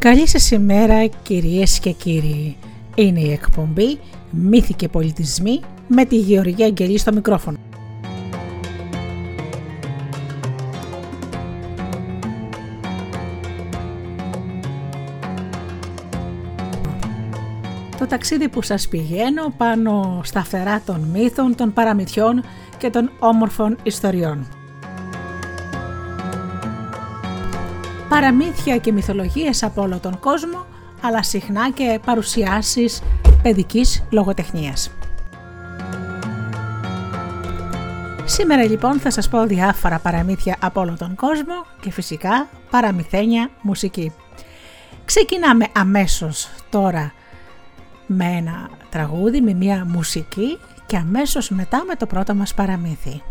Καλή σας ημέρα κυρίες και κύριοι. Είναι η εκπομπή «Μύθοι και πολιτισμοί» με τη Γεωργία Αγγελή στο μικρόφωνο. Το ταξίδι που σας πηγαίνω πάνω στα φτερά των μύθων, των παραμυθιών και των όμορφων ιστοριών. Παραμύθια και μυθολογίες από όλο τον κόσμο, αλλά συχνά και παρουσιάσεις παιδικής λογοτεχνίας. Σήμερα λοιπόν θα σας πω διάφορα παραμύθια από όλο τον κόσμο και φυσικά παραμυθένια μουσική. Ξεκινάμε αμέσως τώρα με ένα τραγούδι, με μια μουσική και αμέσως μετά με το πρώτο μας παραμύθι.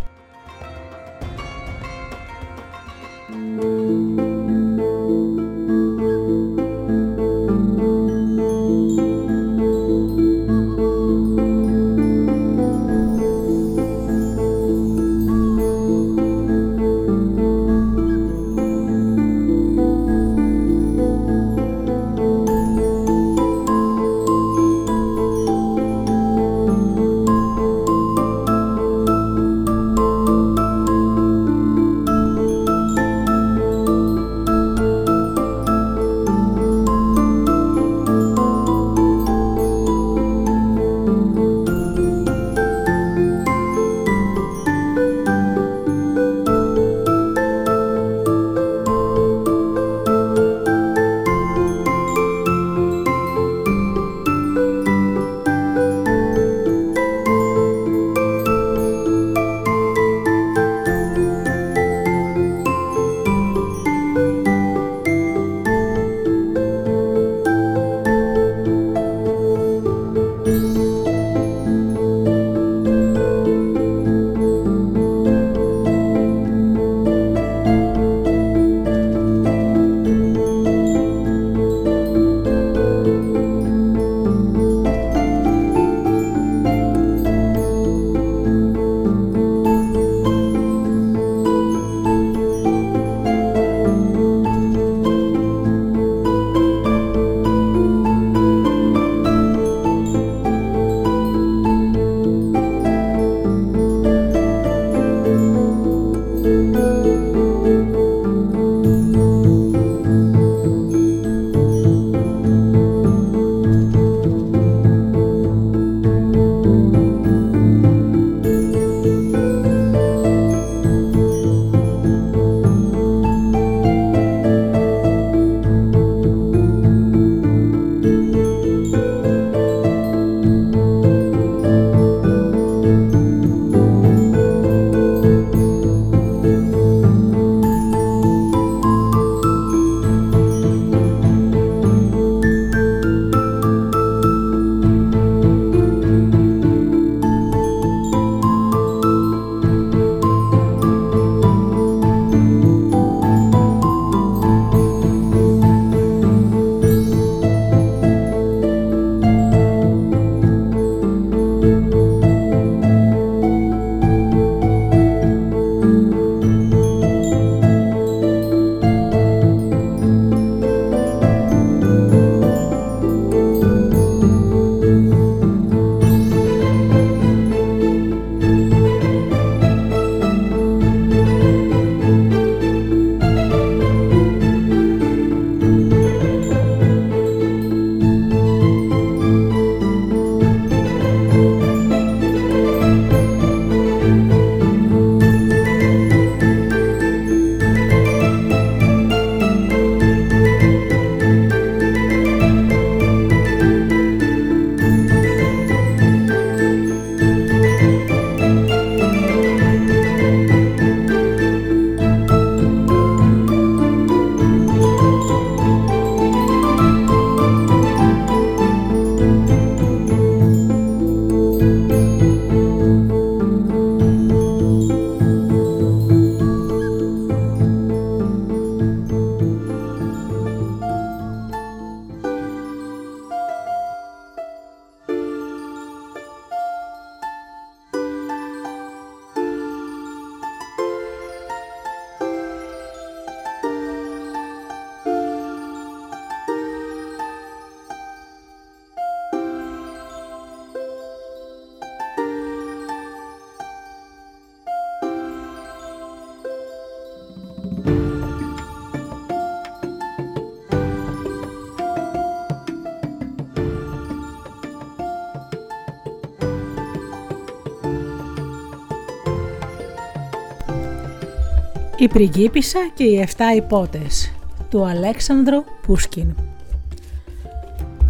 Η πριγκίπισσα και οι 7 υπότες του Αλέξανδρου Πούσκιν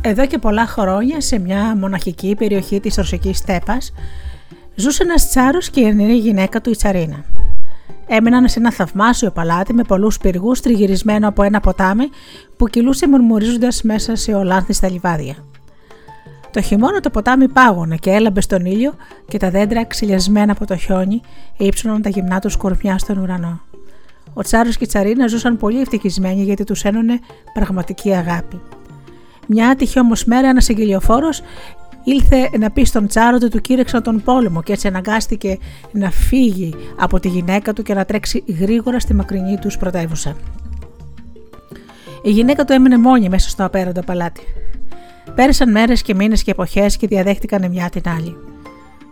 Εδώ και πολλά χρόνια σε μια μοναχική περιοχή της Ρωσικής Στέπας ζούσε ένας τσάρος και η ενηρή γυναίκα του η Τσαρίνα. Έμεναν σε ένα θαυμάσιο παλάτι με πολλούς πυργούς τριγυρισμένο από ένα ποτάμι που κυλούσε μουρμουρίζοντας μέσα σε ολάνθιστα λιβάδια. Το χειμώνα το ποτάμι πάγωνε και έλαμπε στον ήλιο και τα δέντρα ξυλιασμένα από το χιόνι ύψωναν τα γυμνά του κορμιά στον ουρανό. Ο Τσάρος και η Τσαρίνα ζούσαν πολύ ευτυχισμένοι γιατί τους ένωνε πραγματική αγάπη. Μια άτυχη όμως μέρα ένας εγγελιοφόρο ήλθε να πει στον Τσάρο ότι του κήρυξαν τον πόλεμο και έτσι αναγκάστηκε να φύγει από τη γυναίκα του και να τρέξει γρήγορα στη μακρινή τους πρωτεύουσα. Η γυναίκα του έμεινε μόνη μέσα στο απέραντο παλάτι. Πέρασαν μέρες και μήνες και εποχές και διαδέχτηκαν μια την άλλη.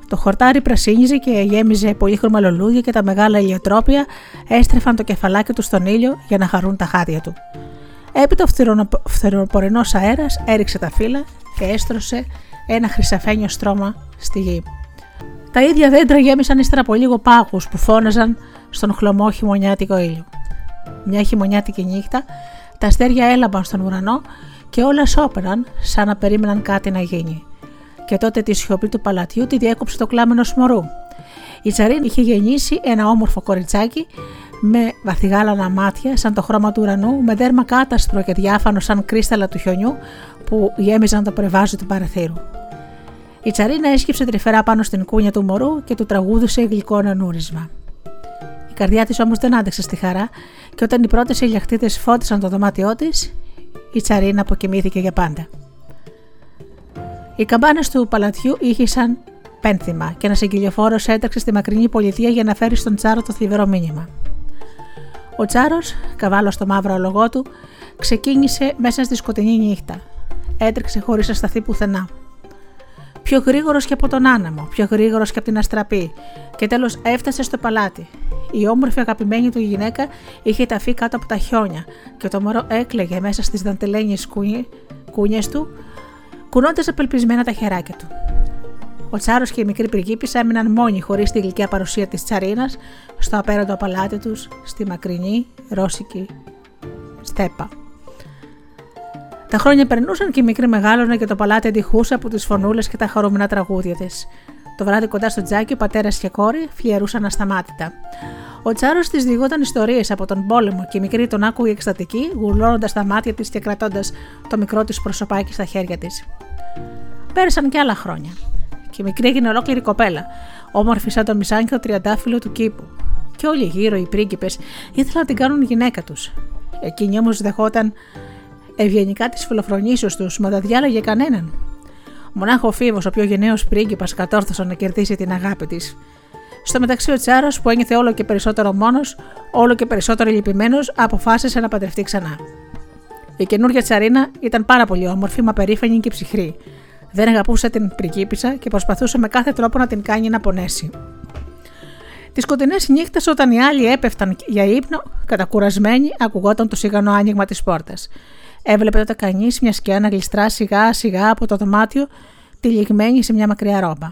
Το χορτάρι πρασίνιζε και γέμιζε πολύχρωμα λουλούδια και τα μεγάλα ηλιοτρόπια έστρεφαν το κεφαλάκι του στον ήλιο για να χαρούν τα χάδια του. Έπειτα ο φθεροπορεινό αέρας έριξε τα φύλλα και έστρωσε ένα χρυσαφένιο στρώμα στη γη. Τα ίδια δέντρα γέμισαν ύστερα από λίγο πάγους που φώναζαν στον χλωμό χειμωνιάτικο ήλιο. Μια χειμωνιάτικη νύχτα, τα αστέρια έλαμπαν στον ουρανό και όλα σώπεραν σαν να περίμεναν κάτι να γίνει. Και τότε τη σιωπή του παλατιού τη διέκοψε το κλάμενο μωρού. Η Τσαρίν είχε γεννήσει ένα όμορφο κοριτσάκι με βαθυγάλανα μάτια σαν το χρώμα του ουρανού, με δέρμα κάταστρο και διάφανο σαν κρίσταλα του χιονιού που γέμιζαν το πρεβάζο του παραθύρου. Η Τσαρίνα έσκυψε τρυφερά πάνω στην κούνια του μωρού και του τραγούδησε γλυκό ανούρισμα. Η καρδιά της όμως δεν άντεξε στη χαρά και όταν οι πρώτες ηλιακτήτε φώτισαν το δωμάτιό της, η Τσαρίνα αποκοιμήθηκε για πάντα. Οι καμπάνες του παλατιού ήχησαν πένθυμα και ένας εγγυλιοφόρο έταξε στη μακρινή πολιτεία για να φέρει στον Τσάρο το θλιβερό μήνυμα. Ο Τσάρος, καβάλω στο μαύρο λογό του, ξεκίνησε μέσα στη σκοτεινή νύχτα. Έτρεξε χωρίς να σταθεί πουθενά. Πιο γρήγορος και από τον άνεμο, πιο γρήγορος και από την αστραπή, και τέλος έφτασε στο παλάτι. Η όμορφη αγαπημένη του γυναίκα είχε ταφεί κάτω από τα χιόνια και το μωρό έκλαιγε μέσα στις δαντελένιες κούνιες του, κουνώντας απελπισμένα τα χεράκια του. Ο Τσάρος και η μικρή πριγκίπισσα έμειναν μόνοι χωρίς τη γλυκιά παρουσία της Τσαρίνας στο απέραντο παλάτι τους στη μακρινή ρώσικη στέπα. Τα χρόνια περνούσαν και η μικρή μεγάλωνε και το παλάτι αντιχούσε από τις φωνούλες και τα χαρούμενα τραγούδια της. Το βράδυ κοντά στο τζάκι, ο πατέρας και κόρη φλιαρούσαν ασταμάτητα. Ο Τσάρος της διηγόταν ιστορίες από τον πόλεμο και η μικρή τον άκουγε εκστατική, γουρλώνοντας τα μάτια της και κρατώντας το μικρό της προσωπάκι στα χέρια της. Πέρασαν και άλλα χρόνια. Και η μικρή έγινε ολόκληρη κοπέλα, όμορφη σαν το μισάνκιο τριαντάφυλλο του κήπου. Και όλοι γύρω οι πρίγκιπες ήθελαν να την κάνουν γυναίκα τους. Εκείνη όμως δεχόταν ευγενικά τις φιλοφρονήσεις τους, μα δεν διάλεγε κανέναν. Μονάχο ο Φίβος, ο πιο γενναίος πρίγκιπας, κατόρθωσε να κερδίσει την αγάπη της. Στο μεταξύ, ο Τσάρος, που ένιωθε όλο και περισσότερο μόνος, όλο και περισσότερο λυπημένος, αποφάσισε να παντρευτεί ξανά. Η καινούργια Τσαρίνα ήταν πάρα πολύ όμορφη, μα περήφανη και ψυχρή. Δεν αγαπούσε την πριγκίπισσα και προσπαθούσε με κάθε τρόπο να την κάνει να πονέσει. Τις σκοτεινές νύχτες, όταν οι άλλοι έπεφταν για ύπνο, κατακουρασμένοι, ακουγόταν το σιγανό άνοιγμα της πόρτας. Έβλεπε τότε κανείς μια σκιά να γλιστρά σιγά σιγά από το δωμάτιο, τυλιγμένη σε μια μακριά ρόμπα.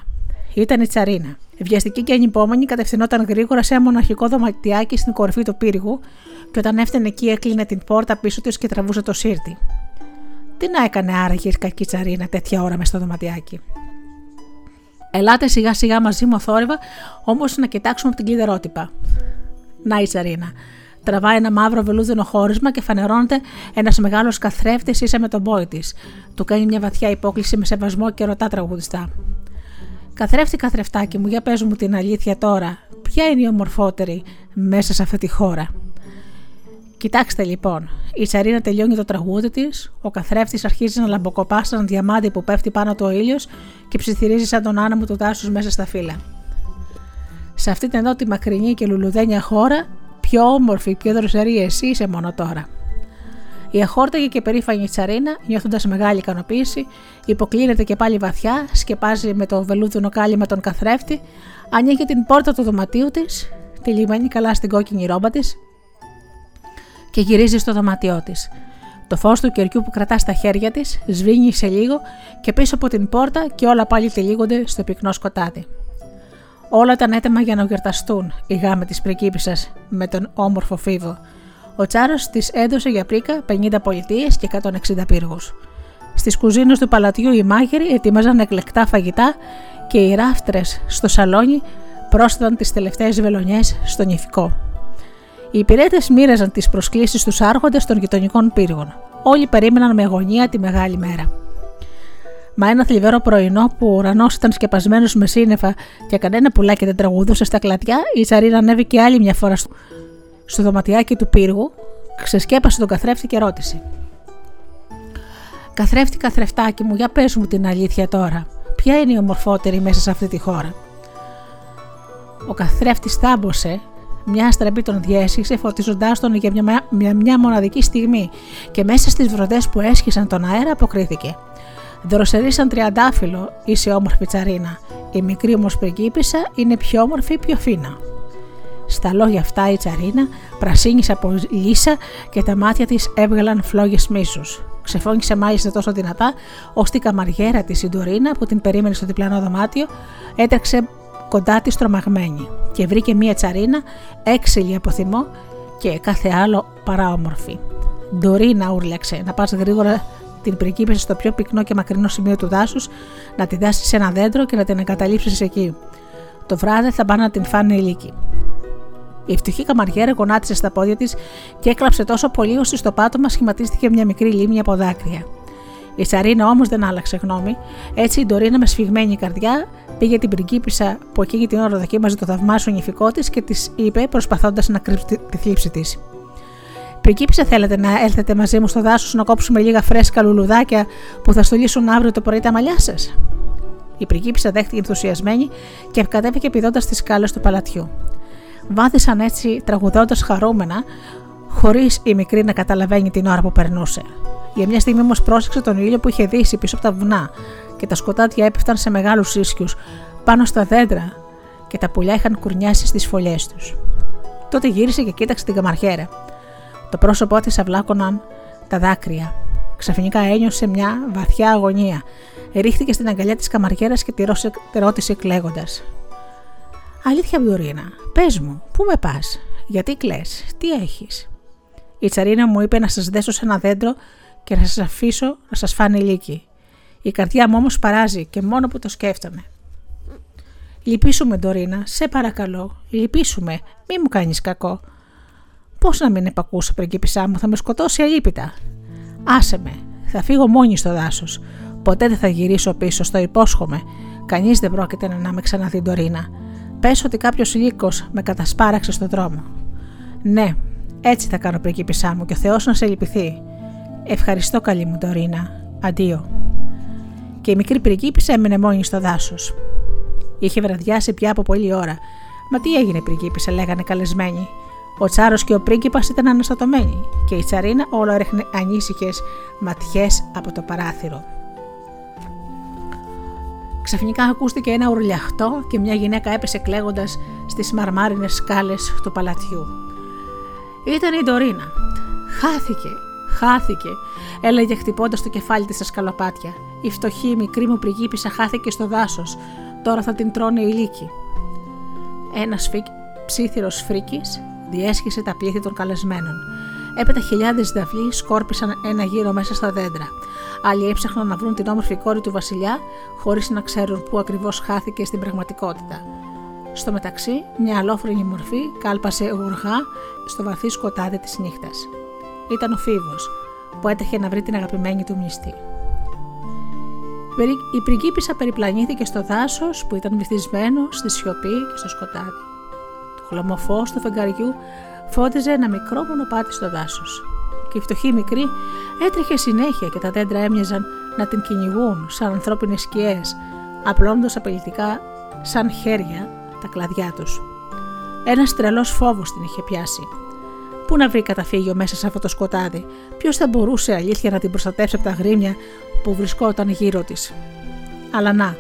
Ήταν η Τσαρίνα. Βιαστική και ανυπόμονη κατευθυνόταν γρήγορα σε ένα μοναχικό δωματιάκι στην κορυφή του πύργου, και όταν έφτανε εκεί έκλεινε την πόρτα πίσω της και τραβούσε το σύρτη. Τι να έκανε άραγε η κακή Τσαρίνα τέτοια ώρα μες στο δωματιάκι; Ελάτε σιγά σιγά μαζί μου θόρυβα, όμως να κοιτάξουμε από την κλειδερότυπα. Να η Τσαρίνα. Τραβάει ένα μαύρο βελούδινο χώρισμα και φανερώνεται ένας μεγάλος καθρέφτης ίσα με τον πόη της. Του κάνει μια βαθιά υπόκληση με σεβασμό και ρωτά τραγουδιστά. Καθρέφτη, καθρεφτάκι μου, για πες μου την αλήθεια τώρα. Ποια είναι η ομορφότερη μέσα σε αυτή τη χώρα; Κοιτάξτε λοιπόν, η Τσαρίνα τελειώνει το τραγούδι της, ο καθρέφτης αρχίζει να λαμποκοπά σαν διαμάντι που πέφτει πάνω του ο ήλιος και ψιθυρίζει σαν τον άνεμο του δάσους μέσα στα φύλλα. Σε αυτή την εδώ τη μακρινή και λουλουδένια χώρα πιο όμορφη, πιο δροσερή εσύ είσαι μόνο τώρα. Η αχόρταγη και περήφανη Τσαρίνα, νιώθοντας μεγάλη ικανοποίηση, υποκλίνεται και πάλι βαθιά, σκεπάζει με το βελούδινο κάλυμα τον καθρέφτη, ανοίγει την πόρτα του δωματίου της, τυλιγμένη καλά στην κόκκινη ρόμπα της και γυρίζει στο δωμάτιό της. Το φως του κεριού που κρατά στα χέρια της σβήνει σε λίγο και πίσω από την πόρτα και όλα πάλι τυλίγονται στο πυκνό σκοτάδι. Όλα ήταν έτοιμα για να γιορταστούν οι γάμοι της πριγκίπισσα με τον όμορφο φίβο. Ο Τσάρος της έδωσε για πρίκα 50 πολιτείες και 160 πύργους. Στις κουζίνες του παλατιού οι μάγειροι ετοίμαζαν εκλεκτά φαγητά και οι ράφτρες στο σαλόνι πρόσθεταν τις τελευταίες βελονιές στο νηφικό. Οι υπηρέτες μοίραζαν τις προσκλήσεις στου άρχοντες των γειτονικών πύργων. Όλοι περίμεναν με αγωνία τη μεγάλη μέρα. Μα ένα θλιβερό πρωινό που ο ουρανό ήταν σκεπασμένο με σύννεφα και κανένα πουλάκι δεν τραγουδούσε στα κλαδιά, η Τσαρίνα ανέβηκε άλλη μια φορά στο, στο δωματιάκι του πύργου, ξεσκέπασε τον καθρέφτη και ρώτησε. Καθρέφτη, καθρεφτάκι μου, για πες μου την αλήθεια τώρα. Ποια είναι η ομορφότερη μέσα σε αυτή τη χώρα; Ο καθρέφτης θάμπωσε, μια στραπή τον διέσχισε, φορτίζοντάς τον για μια, μια, μια μοναδική στιγμή και μέσα στις βροντές που έσχισαν τον αέρα αποκρίθηκε. Δροσερίσαν τριαντάφυλλο, είσαι όμορφη τσαρίνα. Η μικρή όμως πριγκίπισσα είναι πιο όμορφη, πιο φίνα. Στα λόγια αυτά η τσαρίνα πρασίνησε από λύσα και τα μάτια της έβγαλαν φλόγες μίσους. Ξεφώνησε μάλιστα τόσο δυνατά, ώστε η καμαριέρα της η που την περίμενε στο διπλανό δωμάτιο έτρεξε κοντά της τρομαγμένη και βρήκε μία τσαρίνα έξυλη από θυμό και κάθε άλλο παράομορφη. Ντορίνα ούρλιαξε να πας γρήγορα την πριγκίπισσα στο πιο πυκνό και μακρινό σημείο του δάσους, να τη δάσει σε ένα δέντρο και να την εγκαταλείψεις εκεί. Το βράδυ θα πάνε να την φάνε οι λύκοι. Η φτωχή καμαριέρα γονάτισε στα πόδια της και έκλαψε τόσο πολύ ώστε στο πάτωμα σχηματίστηκε μια μικρή λίμνη από δάκρυα. Η Σαρίνα όμως δεν άλλαξε γνώμη, έτσι η Ντορίνα με σφιγμένη καρδιά πήγε την πριγκίπισσα που εκείνη την ώρα δοκίμαζε το θαυμάσιο νηφικό της και της είπε προσπαθώντας να κρύψει τη θλίψη της. Πριγκίπισσα, θέλετε να έλθετε μαζί μου στο δάσος να κόψουμε λίγα φρέσκα λουλουδάκια που θα στολίσουν αύριο το πρωί τα μαλλιά σας. Η πριγκίπισσα δέχτηκε ενθουσιασμένη και κατέβηκε πηδώντας τις σκάλες του παλατιού. Βάθησαν έτσι τραγουδώντας χαρούμενα, χωρίς η μικρή να καταλαβαίνει την ώρα που περνούσε. Για μια στιγμή όμως πρόσεξε τον ήλιο που είχε δύσει πίσω από τα βουνά και τα σκοτάδια έπεφταν σε μεγάλους ίσκιου πάνω στα δέντρα και τα πουλιά είχαν κουρνιάσει στις φωλιές τους. Τότε γύρισε και κοίταξε την καμαρχέρα. Το πρόσωπό της αυλάκωναν τα δάκρυα. Ξαφνικά ένιωσε μια βαθιά αγωνία. Ρίχτηκε στην αγκαλιά της καμαριέρας και τη ρώτησε κλαίγοντας: Αλήθεια, Μπιουρίνα, πες μου, πού με πας, γιατί κλε, τι έχεις; Η τσαρίνα μου είπε να σας δέσω σε ένα δέντρο και να σας αφήσω να σας φάνε λύκη. Η καρδιά μου όμως παράζει και μόνο που το σκέφτομαι. Λυπήσουμε, Ντορίνα, σε παρακαλώ, λυπήσουμε, μη μου κάνεις κακό. Πώς να μην επακούσω, πριγκίπισά μου, θα με σκοτώσει αλίπητα. Άσε με, θα φύγω μόνη στο δάσος. Ποτέ δεν θα γυρίσω πίσω, στο υπόσχομαι. Κανείς δεν πρόκειται να με ξαναδεί, Ντορίνα. Πες ότι κάποιος λύκο με κατασπάραξε στον δρόμο. Ναι, έτσι θα κάνω πριγκίπισά μου και ο Θεός να σε λυπηθεί. Ευχαριστώ, καλή μου Ντορίνα. Αντίο. Και η μικρή πριγκίπισσα έμενε μόνη στο δάσος. Είχε βραδιάσει πια από πολλή ώρα. Μα τι έγινε, πριγκίπισσα, λέγανε καλεσμένοι. Ο Τσάρος και ο πρίγκιπας ήταν αναστατωμένοι και η Τσαρίνα όλο έριχνε ανήσυχες ματιές από το παράθυρο. Ξαφνικά ακούστηκε ένα ουρλιαχτό και μια γυναίκα έπεσε κλαίγοντας στις μαρμάρινες σκάλες του παλατιού. Ήταν η Ντορίνα. Χάθηκε, χάθηκε, έλεγε χτυπώντας το κεφάλι της στα σκαλοπάτια. Η φτωχή μικρή μου πριγίπησα χάθηκε στο δάσος. Τώρα θα την τρώνε η λύκη. Ένας ψήθυρος φρίκης διέσχισε τα πλήθη των καλεσμένων. Έπειτα χιλιάδες δαυλοί σκόρπισαν ένα γύρο μέσα στα δέντρα. Άλλοι έψαχναν να βρουν την όμορφη κόρη του Βασιλιά, χωρίς να ξέρουν πού ακριβώς χάθηκε στην πραγματικότητα. Στο μεταξύ, μια αλόφρονη μορφή κάλπασε γοργά στο βαθύ σκοτάδι της νύχτας. Ήταν ο Φίβος, που έτρεχε να βρει την αγαπημένη του μνηστή. Η πριγκίπισσα περιπλανήθηκε στο δάσος που ήταν βυθισμένο στη σιωπή και στο σκοτάδι. Το χλωμοφό του φεγγαριού φώτιζε ένα μικρό μονοπάτι στο δάσος. Και η φτωχή μικρή έτρεχε συνέχεια και τα δέντρα έμοιαζαν να την κυνηγούν σαν ανθρώπινες σκιές, απλώνοντας απειλητικά σαν χέρια τα κλαδιά τους. Ένας τρελός φόβος την είχε πιάσει. Πού να βρει καταφύγιο μέσα σε αυτό το σκοτάδι, ποιος θα μπορούσε αλήθεια να την προστατεύσει από τα γρήμια που βρισκόταν γύρω της; Αλλά να,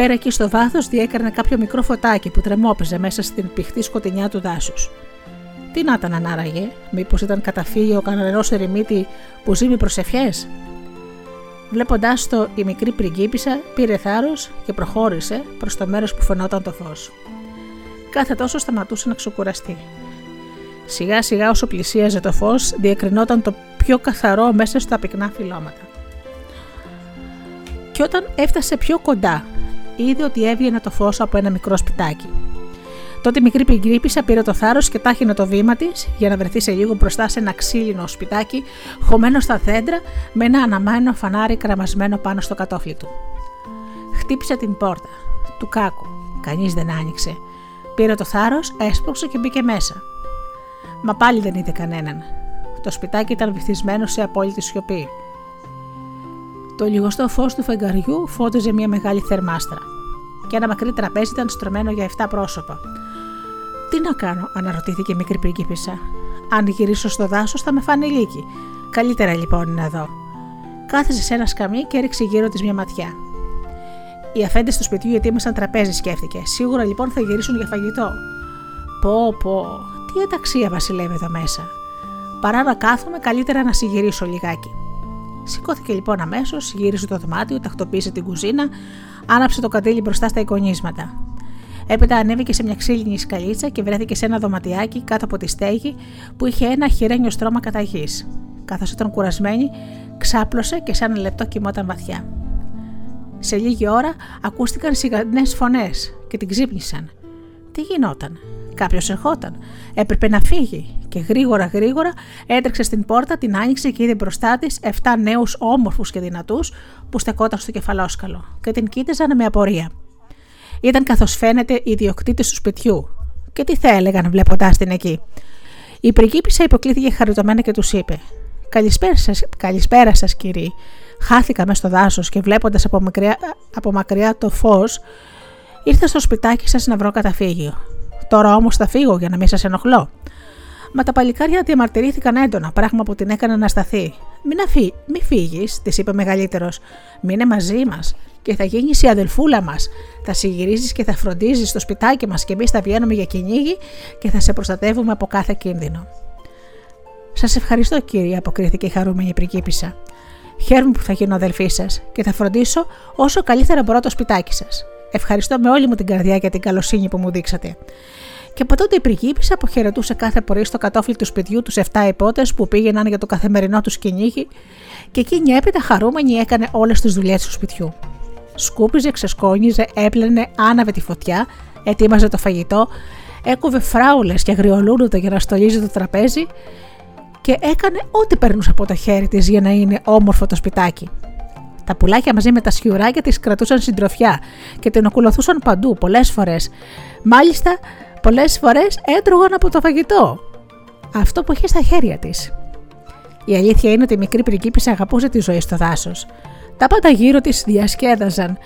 πέρα εκεί στο βάθος διέκρινε κάποιο μικρό φωτάκι που τρεμόπαιζε μέσα στην πηχτή σκοτεινιά του δάσους. Τι να ήταν άραγε, μήπως ήταν καταφύγιο κανένα ερημίτη που ζει με προσευχές; Βλέποντάς το, η μικρή πριγκίπισσα πήρε θάρρος και προχώρησε προς το μέρος που φαινόταν το φως. Κάθε τόσο σταματούσε να ξεκουραστεί. Σιγά σιγά όσο πλησίαζε το φως, διακρινόταν το πιο καθαρό μέσα στα πυκνά φυλώματα. Και όταν έφτασε πιο κοντά, είδε ότι έβγαινε το φως από ένα μικρό σπιτάκι. Τότε η μικρή πριγκίπισσα πήρε το θάρρος και τάχυνε το βήμα της για να βρεθεί σε λίγο μπροστά σε ένα ξύλινο σπιτάκι χωμένο στα δέντρα με ένα αναμένο φανάρι κραμασμένο πάνω στο κατόφλι του. Χτύπησε την πόρτα. Του κάκου. Κανείς δεν άνοιξε. Πήρε το θάρρος, έσπρωξε και μπήκε μέσα. Μα πάλι δεν είδε κανέναν. Το σπιτάκι ήταν βυθισμένο σε απόλυτη σιωπή. Το λιγοστό φως του φεγγαριού φώτιζε μια μεγάλη θερμάστρα. Και ένα μακρύ τραπέζι ήταν στρωμένο για 7 πρόσωπα. Τι να κάνω, αναρωτήθηκε η μικρή πριγκίπισσα. Αν γυρίσω στο δάσος θα με φάνει λύκη. Καλύτερα λοιπόν είναι εδώ. Κάθισε σε ένα σκαμί και έριξε γύρω της μια ματιά. Οι αφέντες του σπιτιού ετοίμασαν τραπέζι, σκέφτηκε. Σίγουρα λοιπόν θα γυρίσουν για φαγητό. Πω, πω, τι αταξία βασιλεύει εδώ μέσα. Παρά να κάθομαι, καλύτερα να συγυρίσω λιγάκι. Σηκώθηκε λοιπόν αμέσως, γύρισε το δωμάτιο, τακτοποίησε την κουζίνα, άναψε το κατήλι μπροστά στα εικονίσματα. Έπειτα ανέβηκε σε μια ξύλινη σκαλίτσα και βρέθηκε σε ένα δωματιάκι κάτω από τη στέγη που είχε ένα χειρένιο στρώμα κατά γη. Καθώς ήταν κουρασμένη, ξάπλωσε και σε ένα λεπτό κοιμόταν βαθιά. Σε λίγη ώρα ακούστηκαν σιγανές φωνές και την ξύπνησαν. Τι γινόταν, Κάποιος ερχόταν. Έπρεπε να φύγει. Και γρήγορα γρήγορα έτρεξε στην πόρτα, την άνοιξε και είδε μπροστά της 7 νέους όμορφους και δυνατούς που στεκόταν στο κεφαλόσκαλο και την κοίταζαν με απορία ήταν καθώς φαίνεται οι ιδιοκτήτες του σπιτιού. Και τι θα έλεγαν βλέποντάς την εκεί; Η πριγκίπισσα υποκλήθηκε χαριτωμένα και τους είπε: Καλησπέρα σας, καλησπέρα σας, κύριοι. Χάθηκα μες στο δάσος και βλέποντας από, από μακριά το φως, ήρθα στο σπιτάκι σας να βρω καταφύγιο. Τώρα όμως θα φύγω για να μην σας ενοχλώ. Μα τα παλικάρια διαμαρτυρήθηκαν έντονα, πράγμα που την έκανε να σταθεί. Μην, αφή, μη φύγεις, της είπε μεγαλύτερος. Μείνε μαζί μας και θα γίνεις η αδελφούλα μας. Θα συγυρίζεις και θα φροντίζεις το σπιτάκι μας και εμείς θα βγαίνουμε για κυνήγι και θα σε προστατεύουμε από κάθε κίνδυνο. Σας ευχαριστώ, κύριε, αποκρίθηκε η χαρούμενη πριγκίπισσα. Χαίρομαι που θα γίνω αδελφή σας και θα φροντίσω όσο καλύτερα μπορώ το σπιτάκι σας. Ευχαριστώ με όλη μου την καρδιά για την καλοσύνη που μου δείξατε. Και από τότε η πριγκίπισσα αποχαιρετούσε κάθε πρωί στο κατόφλι του σπιτιού τους 7 υπότες που πήγαιναν για το καθημερινό τους κυνήγι και εκείνη έπειτα χαρούμενη έκανε όλες τις δουλειές του σπιτιού σκούπιζε, ξεσκόνιζε, έπλαινε, άναβε τη φωτιά, ετοίμαζε το φαγητό, έκοβε φράουλες και αγριολούνουτα για να στολίζει το τραπέζι και έκανε ό,τι περνούσε από το χέρι της για να είναι όμορφο το σπιτάκι. Τα πουλάκια μαζί με τα σιουράκια της κρατούσαν συντροφιά και την ακολουθούσαν παντού πολλές φορές. Μάλιστα, πολλές φορές έτρωγαν από το φαγητό. Αυτό που είχε στα χέρια της. Η αλήθεια είναι ότι η μικρή πριγκίπισσα αγαπούσε τη ζωή στο δάσος. Τα πάντα γύρω της διασκέδαζαν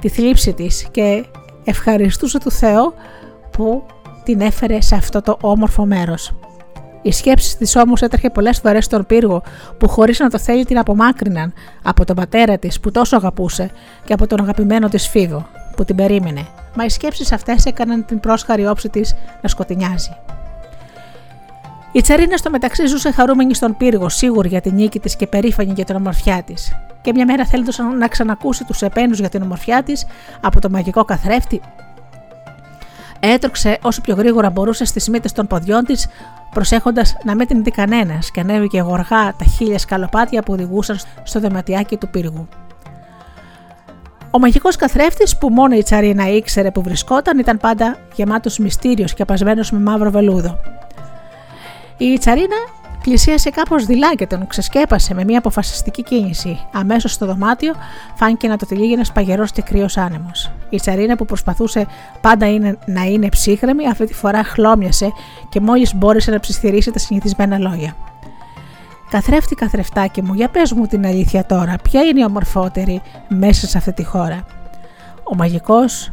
τη θλίψη της και ευχαριστούσε του Θεό που την έφερε σε αυτό το όμορφο μέρος. Η σκέψη τη όμω έτρεχε πολλές φορές στον πύργο που χωρίς να το θέλει την απομάκρυναν από τον πατέρα της που τόσο αγαπούσε και από τον αγαπημένο της Φίβο που την περίμενε. Μα οι σκέψεις αυτές έκαναν την πρόσχαρη όψη της να σκοτεινιάζει. Η Τσαρίνα στο μεταξύ ζούσε χαρούμενη στον πύργο, σίγουρη για την νίκη της και περήφανη για την ομορφιά της. Και μια μέρα θέλοντας να ξανακούσει τους επένους για την ομορφιά της από το μαγικό καθρέφτη, έτρωξε όσο πιο γρήγορα μπορούσε στις μύτες των ποδιών της, προσέχοντας να μην την δει κανένας και ανέβηκε γοργά τα χίλια σκαλοπάτια που οδηγούσαν στο δωματιάκι του πύργου. Ο μαγικός καθρέφτης που μόνο η Τσαρίνα ήξερε που βρισκόταν ήταν πάντα γεμάτος μυστήριος και απασμένος με μαύρο βελούδο. Η Τσαρίνα πλησίασε κάπως δειλά και τον ξεσκέπασε με μια αποφασιστική κίνηση. Αμέσως στο δωμάτιο φάνηκε να το τυλίγει ένας παγερός και κρύος άνεμος. Η Τσαρίνα που προσπαθούσε πάντα είναι, να είναι ψύχρεμη, αυτή τη φορά χλώμιασε και μόλις μπόρεσε να ψιθυρίσει τα συνηθισμένα λόγια. Καθρέφτη, καθρεφτάκι μου, για πες μου την αλήθεια τώρα, ποια είναι η ομορφότερη μέσα σε αυτή τη χώρα; Ο μαγικός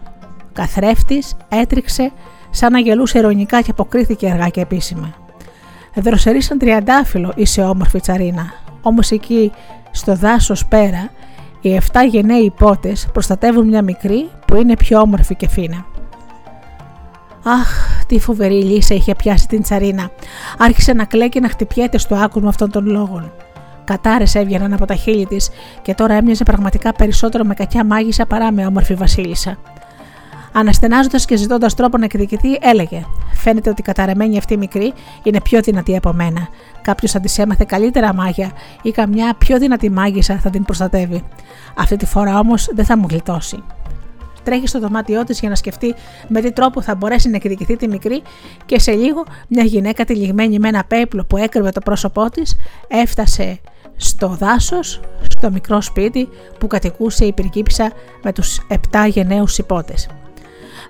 καθρέφτης έτριξε σαν να γελούσε ειρωνικά και αποκρίθηκε αργά και επίσημα. Δροσερίσαν τριαντάφυλλο, είσαι όμορφη τσαρίνα. Όμως εκεί στο δάσος πέρα, οι 7 γενναίοι υπότε προστατεύουν μια μικρή που είναι πιο όμορφη και φίνα. Αχ, τι φοβερή λύσα είχε πιάσει την τσαρίνα. Άρχισε να κλαίει και να χτυπιέται στο άκουσμα αυτών των λόγων. Κατάρες έβγαιναν από τα χείλη της και τώρα έμοιαζε πραγματικά περισσότερο με κακιά μάγισσα παρά με όμορφη Βασίλισσα. Αναστενάζοντας και ζητώντας τρόπο να εκδικηθεί, έλεγε: Φαίνεται ότι η καταρεμένη αυτή μικρή είναι πιο δυνατή από μένα. Κάποιος θα τη έμαθε καλύτερα μάγια ή καμιά πιο δυνατή μάγισσα θα την προστατεύει. Αυτή τη φορά όμως δεν θα μου γλιτώσει. Τρέχει στο δωμάτιό της για να σκεφτεί με τι τρόπο θα μπορέσει να εκδικηθεί τη μικρή και σε λίγο μια γυναίκα τυλιγμένη με ένα πέπλο που έκρυβε το πρόσωπό της έφτασε στο δάσος, στο μικρό σπίτι που κατοικούσε η πυργίπισσα με τους επτά γενναίους υπότες.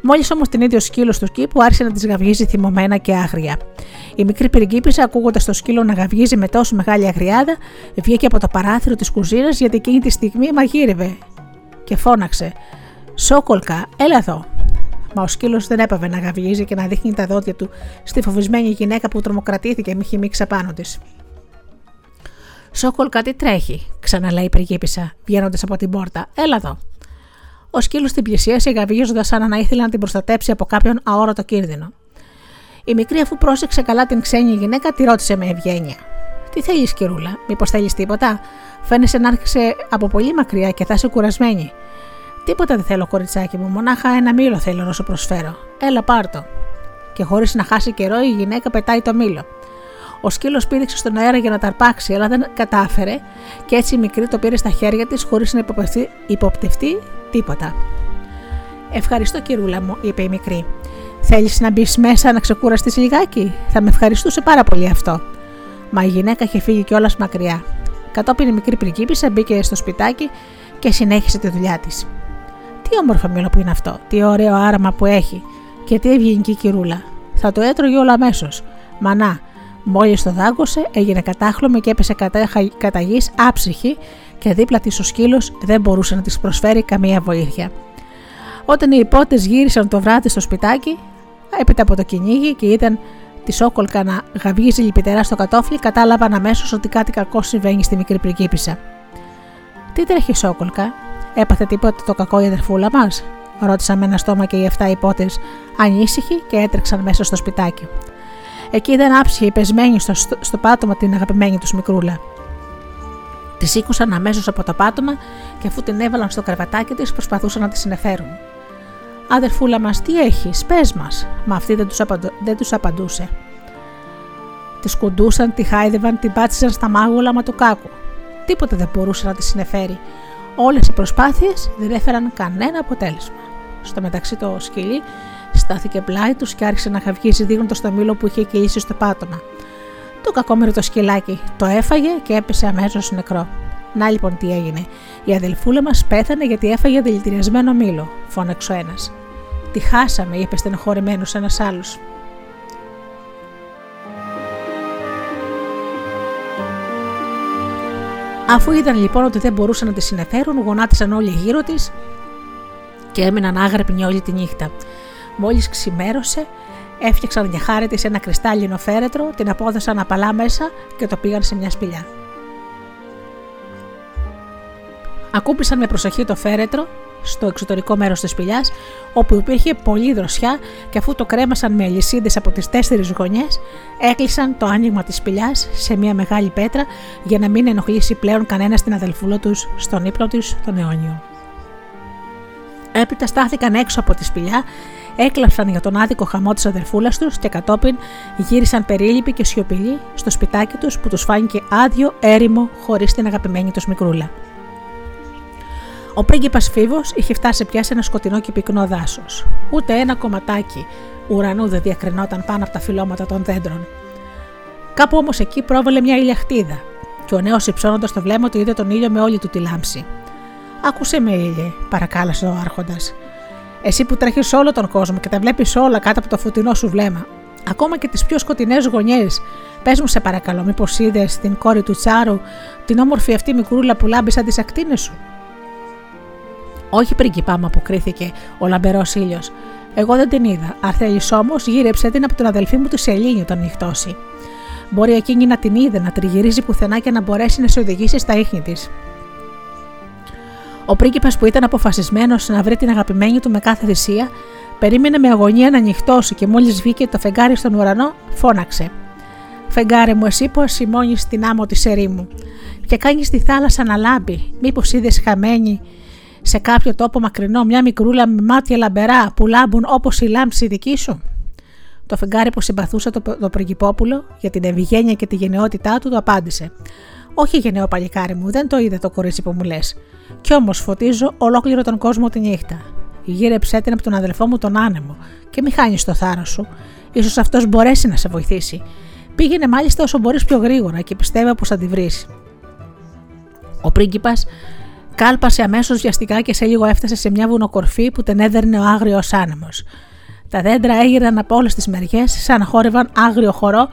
Μόλις όμως την ίδιο σκύλο του κήπου άρχισε να της γαυγίζει θυμωμένα και άγρια. Η μικρή πυργίπισσα, ακούγοντας το σκύλο να γαυγίζει με τόσο μεγάλη αγριάδα, βγήκε από το παράθυρο της κουζίνας γιατί εκείνη τη στιγμή μαγείρευε και φώναξε: Σόκολκα, έλα εδώ. Μα ο σκύλος δεν έπαβε να γαυγίζει και να δείχνει τα δόντια του στη φοβισμένη γυναίκα που τρομοκρατήθηκε με χυμίξα πάνω της. Σόκολκα, τι τρέχει, ξαναλέει η πριγκίπισσα, βγαίνοντας από την πόρτα. Έλα εδώ. Ο σκύλος την πλησίασε, γαβγίζοντας σαν να ήθελε να την προστατέψει από κάποιον αόρατο κίνδυνο. Η μικρή, αφού πρόσεξε καλά την ξένη γυναίκα, τη ρώτησε με ευγένεια. Τι θέλεις, Κυρούλα, μήπως θέλεις τίποτα; Φαίνεσαι να άρχισε από πολύ μακριά και θα είσαι κουρασμένη. Τίποτα δεν θέλω, κοριτσάκι μου, μονάχα ένα μήλο θέλω να σου προσφέρω. Έλα, πάρτο. Και χωρίς να χάσει καιρό, η γυναίκα πετάει το μήλο. Ο σκύλος πήδηξε στον αέρα για να τα αρπάξει, αλλά δεν κατάφερε και έτσι η μικρή το πήρε στα χέρια της χωρίς να υποπτευτεί τίποτα. Ευχαριστώ, κυρούλα μου, είπε η μικρή. Θέλεις να μπεις μέσα να ξεκουραστεί λιγάκι, θα με ευχαριστούσε πάρα πολύ αυτό. Μα η γυναίκα είχε φύγει κιόλας μακριά. Κατόπιν η μικρή πριγκίπισσα μπήκε στο σπιτάκι και συνέχισε τη δουλειά της. Τι όμορφο μήλο που είναι αυτό, τι ωραίο άραμα που έχει και τι ευγενική κυρούλα. Θα το έτρωγε όλο αμέσως. Μα να, μόλις το δάγκωσε, έγινε κατάχλωμη και έπεσε κατά, κατά γη άψυχη και δίπλα της ο σκύλος δεν μπορούσε να της προσφέρει καμία βοήθεια. Όταν οι υπότες γύρισαν το βράδυ στο σπιτάκι, έπειτα από το κυνήγι και ήταν της σόκολκα να γαβγίζει λυπητερά στο κατόφλι, κατάλαβαν αμέσως ότι κάτι κακό συμβαίνει στη μικρή πριγκίπισσα. Τι τρέχεις, Σόκολκα, έπαθε τίποτα το κακό η αδερφούλα μας, ρώτησαν με ένα στόμα και οι 7 υπότες ανήσυχοι και έτρεξαν μέσα στο σπιτάκι. Εκεί ήταν άψυχη, πεσμένη στο, στο πάτωμα την αγαπημένη τους μικρούλα. Τη σήκωσαν αμέσως από το πάτωμα και αφού την έβαλαν στο κρεβατάκι της, προσπαθούσαν να τη συνεφέρουν. Αδερφούλα μας, τι έχεις, πες μας, μα αυτή δεν τους τους απαντούσε. Τη κουντούσαν, τη χάιδευαν, την πάτησαν στα μάγουλα μα του κάκου. Τίποτα δεν μπορούσε να τη συνεφέρει. Όλες οι προσπάθειες δεν έφεραν κανένα αποτέλεσμα. Στο μεταξύ το σκυλί στάθηκε πλάι τους και άρχισε να χαυγίζει δείχνοντας το μήλο που είχε κυλήσει στο πάτωμα. Το κακόμερο το σκυλάκι το έφαγε και έπεσε αμέσως νεκρό. Να λοιπόν τι έγινε. Η αδελφούλα μας πέθανε γιατί έφαγε δηλητηριασμένο μήλο, φώναξε ο ένας. Τη χάσαμε, είπε στενοχωρημένος ένας άλλος. Αφού είδαν λοιπόν ότι δεν μπορούσαν να τη συνεφέρουν, γονάτισαν όλοι γύρω της και έμειναν άγρυπνοι όλη τη νύχτα. Μόλις ξημέρωσε, έφτιαξαν για χάρη της ένα κρυστάλλινο φέρετρο, την απόδωσαν απαλά μέσα και το πήγαν σε μια σπηλιά. Ακούπησαν με προσοχή το φέρετρο στο εξωτερικό μέρος της σπηλιάς, όπου υπήρχε πολλή δροσιά και αφού το κρέμασαν με αλυσίδες από τις τέσσερις γωνιές, έκλεισαν το άνοιγμα της σπηλιάς σε μια μεγάλη πέτρα για να μην ενοχλήσει πλέον κανένα την αδελφούλα τους στον ύπνο της τον αιώνιο. Έπειτα στάθηκαν έξω από τη σπηλιά έκλαψαν για τον άδικο χαμό της αδερφούλας τους και κατόπιν γύρισαν περίληποι και σιωπηλοί στο σπιτάκι τους που τους φάνηκε άδειο, έρημο, χωρίς την αγαπημένη τους μικρούλα. Ο πρίγκιπας Φίβος είχε φτάσει πια σε ένα σκοτεινό και πυκνό δάσος. Ούτε ένα κομματάκι ουρανού δεν διακρινόταν πάνω από τα φυλώματα των δέντρων. Κάπου όμως εκεί πρόβαλε μια ηλιαχτίδα, και ο νέος υψώνοντας το βλέμμα του είδε τον ήλιο με όλη του τη λάμψη. Άκουσε με, ήλιε, παρακάλεσε ο Άρχοντας. Εσύ που τρέχεις όλο τον κόσμο και τα βλέπεις όλα κάτω από το φωτεινό σου βλέμμα, ακόμα και τις πιο σκοτεινές γωνιές. Πες μου, σε παρακαλώ, μήπως είδες την κόρη του Τσάρου, την όμορφη αυτή μικρούλα που λάμπει τις ακτίνες σου; Όχι, πρίγκιπά μου, αποκρίθηκε ο λαμπερός ήλιος. Εγώ δεν την είδα. Αν θέλει όμως, γύρεψε την από τον αδελφή μου του Σελήνη όταν νυχτώσει. Μπορεί εκείνη να την είδε, να τριγυρίζει πουθενά και να μπορέσει να σε οδηγήσει στα ίχνη της. Ο πρίγκιπας που ήταν αποφασισμένος να βρει την αγαπημένη του με κάθε θυσία, περίμενε με αγωνία να νυχτώσει και μόλις βγήκε το φεγγάρι στον ουρανό, φώναξε. Φεγγάρε μου, εσύ που ασημώνεις την άμμο της ερήμου και κάνεις τη θάλασσα να λάμπει, μήπως είδες χαμένη σε κάποιο τόπο μακρινό μια μικρούλα με μάτια λαμπερά που λάμπουν όπως η λάμψη δική σου; Το φεγγάρι που συμπαθούσε το, το πριγκυπόπουλο για την ευγένεια και τη γενναιότητά του το απάντησε. Όχι γενναιό παλικάρι μου, δεν το είδε το κορίτσι που μου λες. Κι όμως φωτίζω ολόκληρο τον κόσμο τη νύχτα. Γύρεψέ την από τον αδελφό μου τον άνεμο και μη χάνεις το θάρρος σου. σω αυτός μπορέσει να σε βοηθήσει. Πήγαινε μάλιστα όσο μπορείς πιο γρήγορα και πιστεύω πως θα τη βρεις. Ο πρίγκιπας κάλπασε αμέσως βιαστικά και σε λίγο έφτασε σε μια βουνοκορφή που την έδερνε ο άγριος άνεμος. Τα δέντρα έγειραν από όλες τις μεριές, σαν να χόρευαν άγριο χορό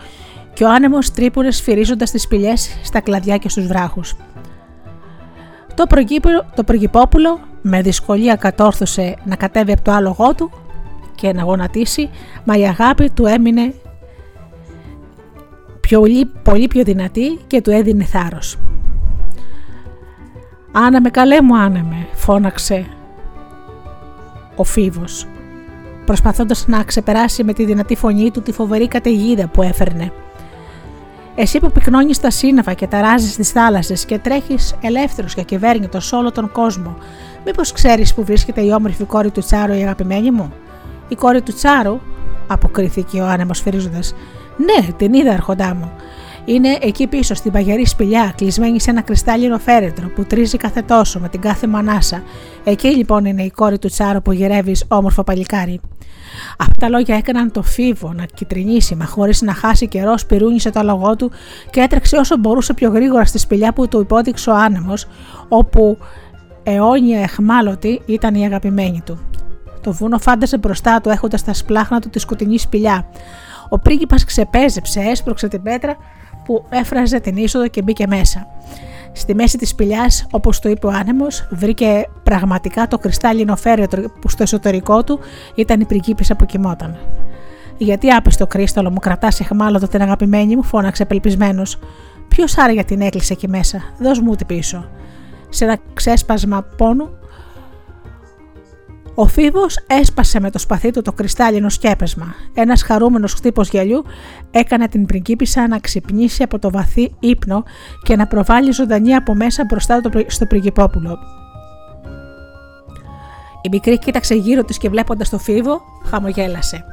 και ο άνεμος τρύπουρε σφυρίζοντας τις σπηλιές στα κλαδιά και στους βράχους. Το, το προγυπόπουλο με δυσκολία κατόρθωσε να κατέβει από το άλογό του και να γονατίσει, μα η αγάπη του έμεινε πολύ πιο δυνατή και του έδινε θάρρος. «Άναμε καλέ μου άναμε», φώναξε ο Φίβος, προσπαθώντας να ξεπεράσει με τη δυνατή φωνή του τη φοβερή καταιγίδα που έφερνε. Εσύ που πυκνώνεις τα σύννεφα και ταράζεις τις θάλασσες και τρέχεις ελεύθερος και κυβέρνητος σε όλο τον κόσμο, μήπως ξέρεις που βρίσκεται η όμορφη κόρη του Τσάρου, η αγαπημένη μου; Η κόρη του Τσάρου, αποκρίθηκε ο άνεμος φυρίζοντα. Ναι, την είδα, Αρχοντά μου. Είναι εκεί πίσω στην παγιαρή σπηλιά, κλεισμένη σε ένα κρυστάλλινο φέρετρο που τρίζει κάθε τόσο με την κάθε μανάσα. Εκεί λοιπόν είναι η κόρη του Τσάρου που γυρεύεις, όμορφο παλικάρι. Αυτά τα λόγια έκαναν το φίβο να κυτρινήσει, μα χωρίς να χάσει καιρός, σπυρούνισε το αλογό του και έτρεξε όσο μπορούσε πιο γρήγορα στη σπηλιά που του υπόδειξε ο άνεμος, όπου αιώνια εχμάλωτη ήταν η αγαπημένη του. Το βούνο φάντασε μπροστά του έχοντας τα σπλάχνα του τη σκοτεινή σπηλιά. Ο πρίγκιπας ξεπέζεψε, έσπρωξε την πέτρα που έφραζε την είσοδο και μπήκε μέσα. Στη μέση της σπηλιάς, όπως το είπε ο άνεμος, βρήκε πραγματικά το κρυστάλλινο φέρετρο που στο εσωτερικό του ήταν η πριγκίπισσα που κοιμόταν. Γιατί άπιστο κρίσταλο μου κρατάς εχμάλωτο την αγαπημένη μου, φώναξε απελπισμένος. Ποιος άραγε την έκλεισε εκεί μέσα, δώσ' μου ούτε πίσω. Σε ένα ξέσπασμα πόνου ο Φίβος έσπασε με το σπαθί του το κρυστάλλινο σκέπεσμα. Ένας χαρούμενος χτύπος γυαλιού έκανε την πριγκίπισσα να ξυπνήσει από το βαθύ ύπνο και να προβάλλει ζωντανή από μέσα μπροστά στο πριγκυπόπουλο. Η μικρή κοίταξε γύρω της και βλέποντας το Φίβο, χαμογέλασε.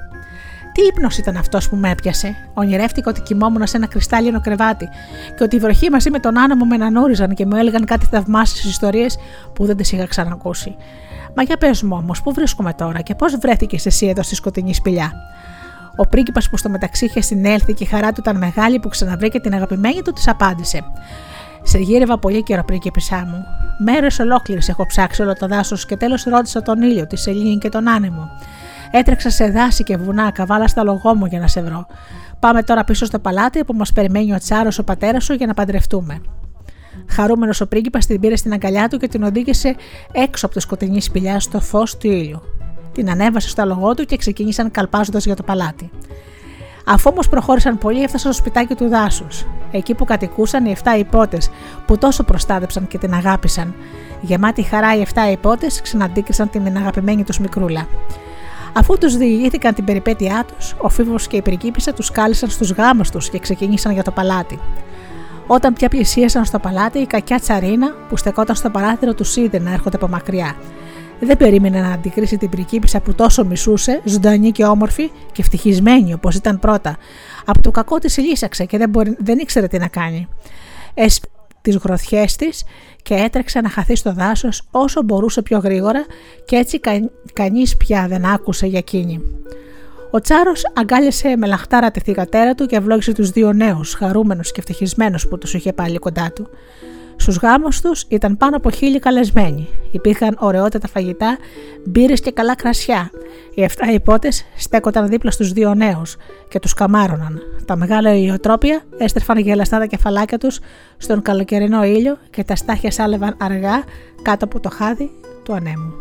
Τι ύπνος ήταν αυτός που με έπιασε; Ονειρεύτηκα ότι κοιμόμουν σε ένα κρυστάλλινο κρεβάτι και ότι η βροχή μαζί με τον άνεμο με ανανόριζαν και μου έλεγαν κάτι θαυμάσιες ιστορίες που δεν τις είχα ξανακούσει. Μα για πες μου όμως, πού βρίσκομαι τώρα και πώς βρέθηκες εσύ εδώ στη σκοτεινή σπηλιά; Ο πρίγκιπας που στο μεταξύ είχε συνέλθει και η χαρά του ήταν μεγάλη που ξαναβρήκε την αγαπημένη του, της απάντησε. Σε γύρευα πολύ καιρό πρίγκιπισά μου. Μέρες ολόκληρες έχω ψάξει όλο το δάσος και τέλος ρώτησα τον ήλιο, τη σελήνη και τον άνεμο. Έτρεξα σε δάση και βουνά, καβάλα στα λογό μου για να σε βρω. Πάμε τώρα πίσω στο παλάτι που μας περιμένει ο Τσάρος, ο πατέρας σου, για να παντρευτούμε. Χαρούμενος ο πρίγκιπας την πήρε στην αγκαλιά του και την οδήγησε έξω από τη σκοτεινή σπηλιά στο φως του ήλιου. Την ανέβασε στο αλογό του και ξεκίνησαν καλπάζοντας για το παλάτι. Αφού όμως προχώρησαν πολύ, έφτασαν στο σπιτάκι του δάσους, εκεί που κατοικούσαν οι 7 υπότες που τόσο προστάτεψαν και την αγάπησαν. Γεμάτη χαρά οι 7 υπότες ξαναντίκρισαν την αγαπημένη τους μικρούλα. Αφού τους διηγήθηκαν την περιπέτειά τους, ο Φίβος και η πριγκίπισσα τους κάλεσαν στους γάμους τους και ξεκίνησαν για το παλάτι. Όταν πια πλησίασαν στο παλάτι, η κακιά τσαρίνα που στεκόταν στο παράθυρο του είδε να έρχονται από μακριά. Δεν περίμενε να αντικρίσει την πρικίπισσα που τόσο μισούσε, ζωντανή και όμορφη και ευτυχισμένη όπως ήταν πρώτα. Από το κακό της λύσαξε και δεν, μπορεί, δεν ήξερε τι να κάνει. Έσπε τις γροθιές της και έτρεξε να χαθεί στο δάσος όσο μπορούσε πιο γρήγορα και έτσι κα, κανείς πια δεν άκουσε για εκείνη. Ο Τσάρος αγκάλιασε με λαχτάρα τη θηγατέρα του και ευλόγησε τους δύο νέους, χαρούμενους και ευτυχισμένους που τους είχε πάλι κοντά του. Στους γάμους τους ήταν πάνω από χίλιοι καλεσμένοι. Υπήρχαν ωραιότατα φαγητά, μπύρες και καλά κρασιά. Οι εφτά υπότες στέκονταν δίπλα στους δύο νέους και τους καμάρωναν. Τα μεγάλα ηλιοτρόπια έστρεφαν γελαστά τα κεφαλάκια τους στον καλοκαιρινό ήλιο και τα στάχια σάλευαν αργά κάτω από το χάδι του ανέμου.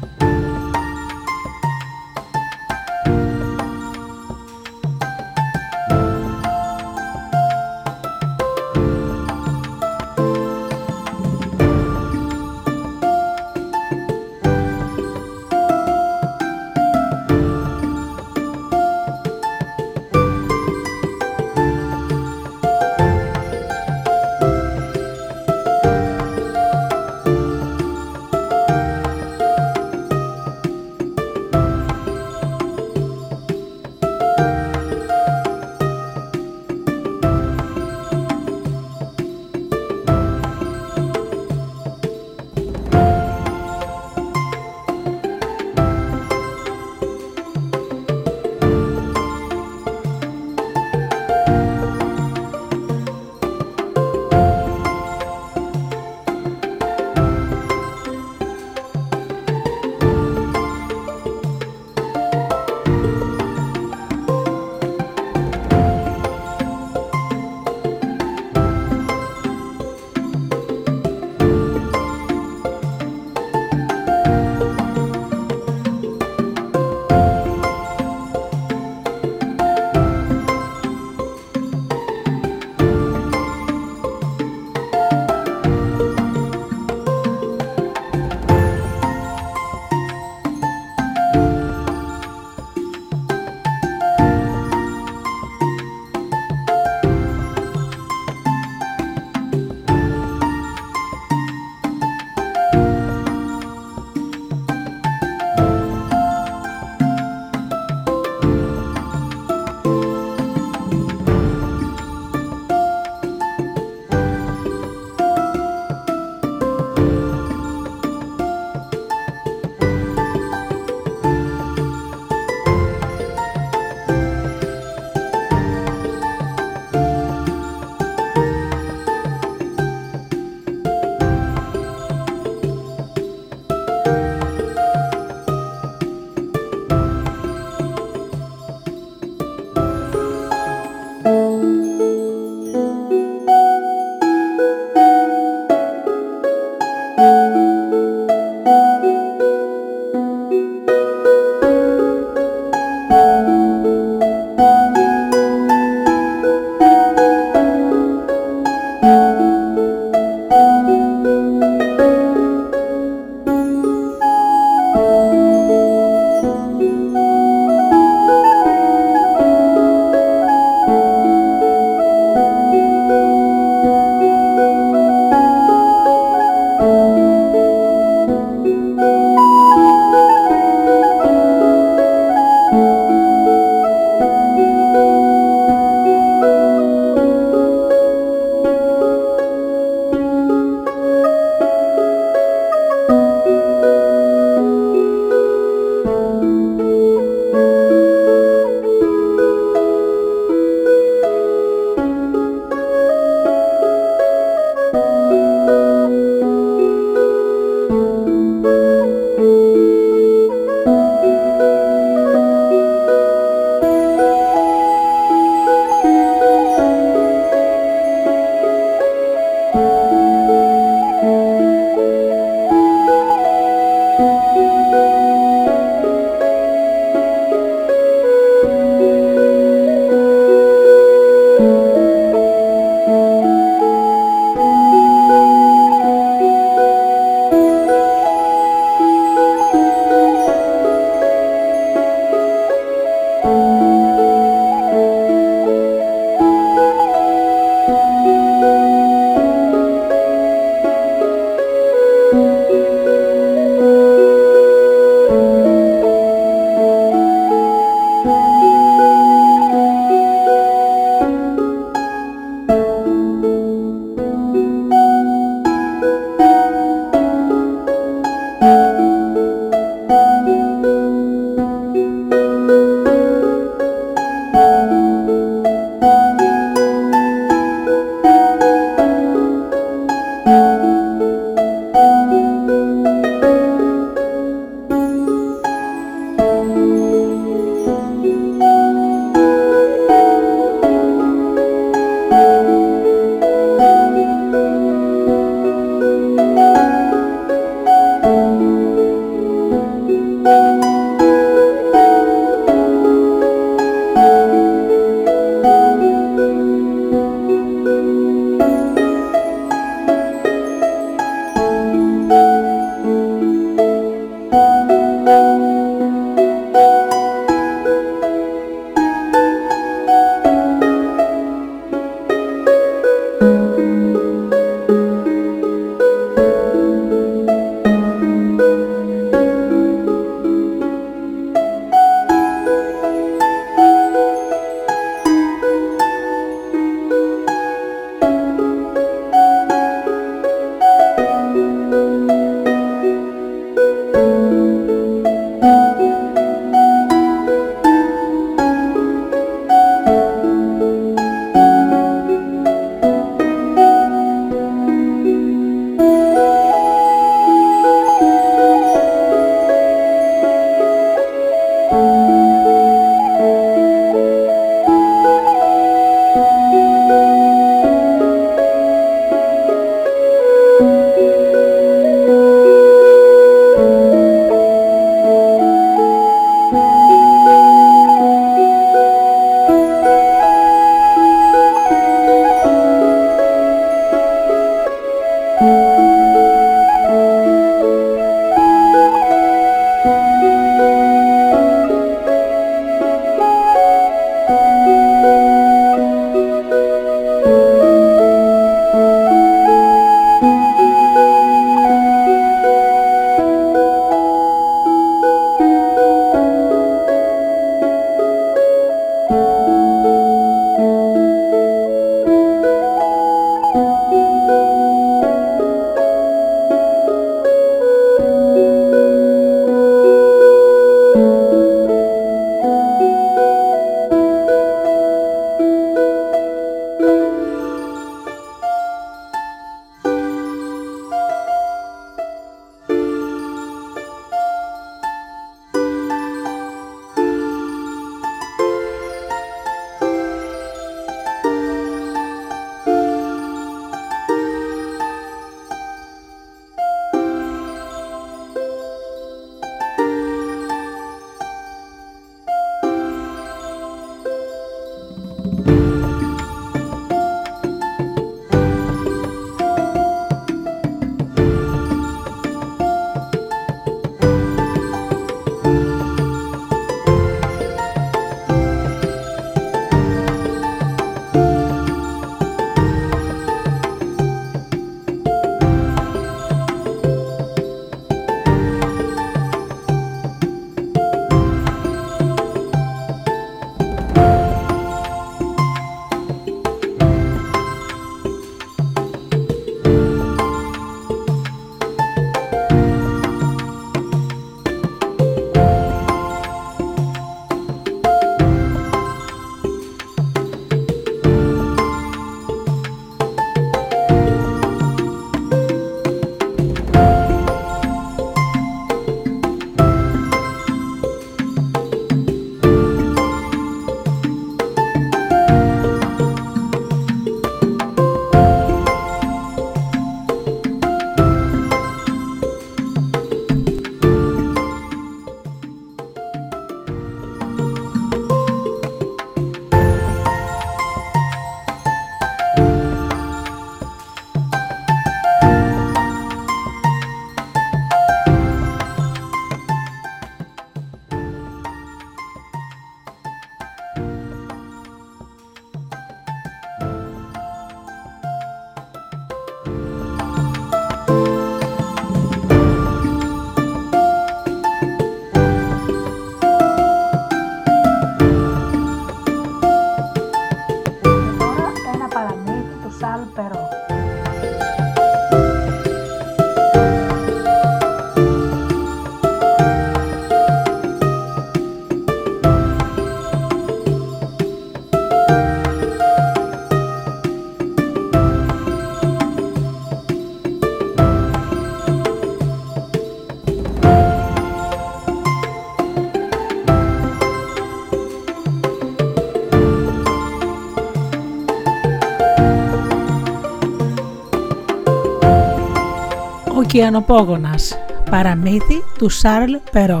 Ωκεανοπόγονας, παραμύθι του Σάρλ Περό.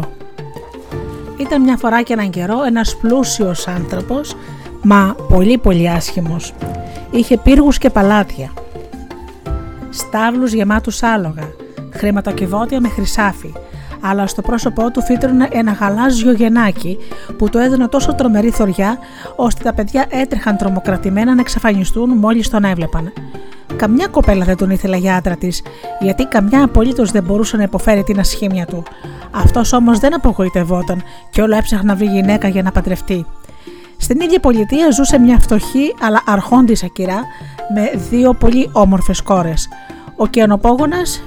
Ήταν μια φορά και έναν καιρό ένας πλούσιος άνθρωπος, μα πολύ πολύ άσχημος. Είχε πύργους και παλάτια, στάβλους γεμάτους άλογα, χρηματοκιβώτια με χρυσάφι, αλλά στο πρόσωπό του φύτρωνε ένα γαλάζιο γενάκι που του έδινε τόσο τρομερή θωριά ώστε τα παιδιά έτρεχαν τρομοκρατημένα να εξαφανιστούν μόλις τον έβλεπαν. Καμιά κοπέλα δεν τον ήθελε για άντρα της, γιατί καμιά απολύτως δεν μπορούσε να υποφέρει την ασχήμια του. Αυτός όμως δεν απογοητευόταν και όλο έψαχνε να βρει γυναίκα για να παντρευτεί. Στην ίδια πολιτεία ζούσε μια φτωχή αλλά αρχόντισα κυρά με δύο πολύ όμορφες κόρες. Ο κιανοπόγονας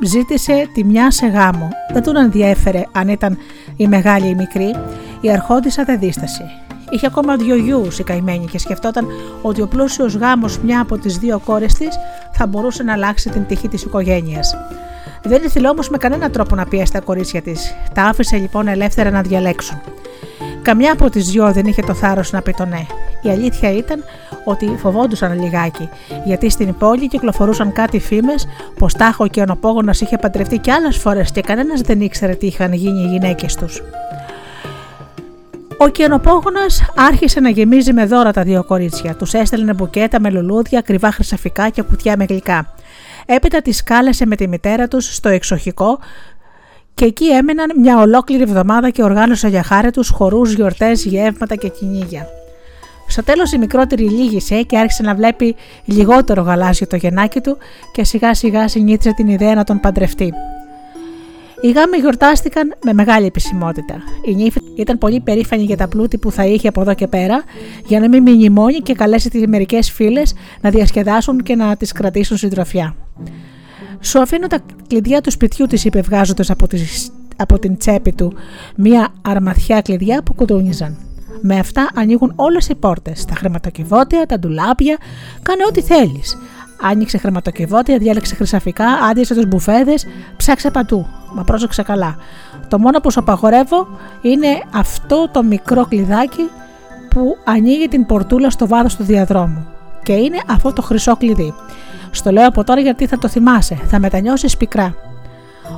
ζήτησε τη μια σε γάμο. Δεν τον ενδιέφερε αν ήταν η μεγάλη ή η μικρή, η αρχόντισα δεν δίστασε. Είχε ακόμα δύο γιους η καημένη και σκεφτόταν ότι ο πλούσιος γάμος μια από τις δύο κόρες της θα μπορούσε να αλλάξει την τύχη της οικογένειας. Δεν ήθελε όμως με κανένα τρόπο να πιέσει τα κορίτσια της. Τα άφησε λοιπόν ελεύθερα να διαλέξουν. Καμιά από τις δυο δεν είχε το θάρρος να πει το ναι. Η αλήθεια ήταν ότι φοβόντουσαν λιγάκι, γιατί στην πόλη κυκλοφορούσαν κάτι φήμες πως τάχο και ο νοπόγονα είχε παντρευτεί κι άλλες φορές και κανένας δεν ήξερε τι είχαν γίνει οι γυναίκες τους. Ο κενοπόγονα άρχισε να γεμίζει με δώρα τα δύο κορίτσια. Τους έστελνε μπουκέτα με λουλούδια, ακριβά χρυσαφικά και κουτιά με γλυκά. Έπειτα τις κάλεσε με τη μητέρα τους στο εξοχικό και εκεί έμεναν μια ολόκληρη εβδομάδα και οργάνωσε για χάρη τους χορούς, γιορτές, γεύματα και κυνήγια. Στο τέλος η μικρότερη λύγησε και άρχισε να βλέπει λιγότερο γαλάζιο το γεννάκι του και σιγά σιγά συνήθισε την ιδέα να τον παντρευτεί. Οι γάμοι γιορτάστηκαν με μεγάλη επισημότητα. Η νύφη ήταν πολύ περήφανη για τα πλούτη που θα είχε από εδώ και πέρα, για να μην μείνει μόνη και καλέσει τις μερικές φίλες να διασκεδάσουν και να τις κρατήσουν συντροφιά. Σου αφήνω τα κλειδιά του σπιτιού της, είπε βγάζοντας από, από την τσέπη του μία αρμαθιά κλειδιά που κουδούνιζαν. Με αυτά ανοίγουν όλες οι πόρτες, τα χρηματοκιβώτια, τα ντουλάπια, κάνε ό,τι θέλεις. Άνοιξε χρηματοκιβώτια, διάλεξε χρυσαφικά, άδειασε τους μπουφέδες, ψάξε πατού. Μα πρόσεξε καλά. Το μόνο που σου απαγορεύω είναι αυτό το μικρό κλειδάκι που ανοίγει την πορτούλα στο βάθος του διαδρόμου. Και είναι αυτό το χρυσό κλειδί. Στο λέω από τώρα γιατί θα το θυμάσαι, θα μετανιώσεις πικρά.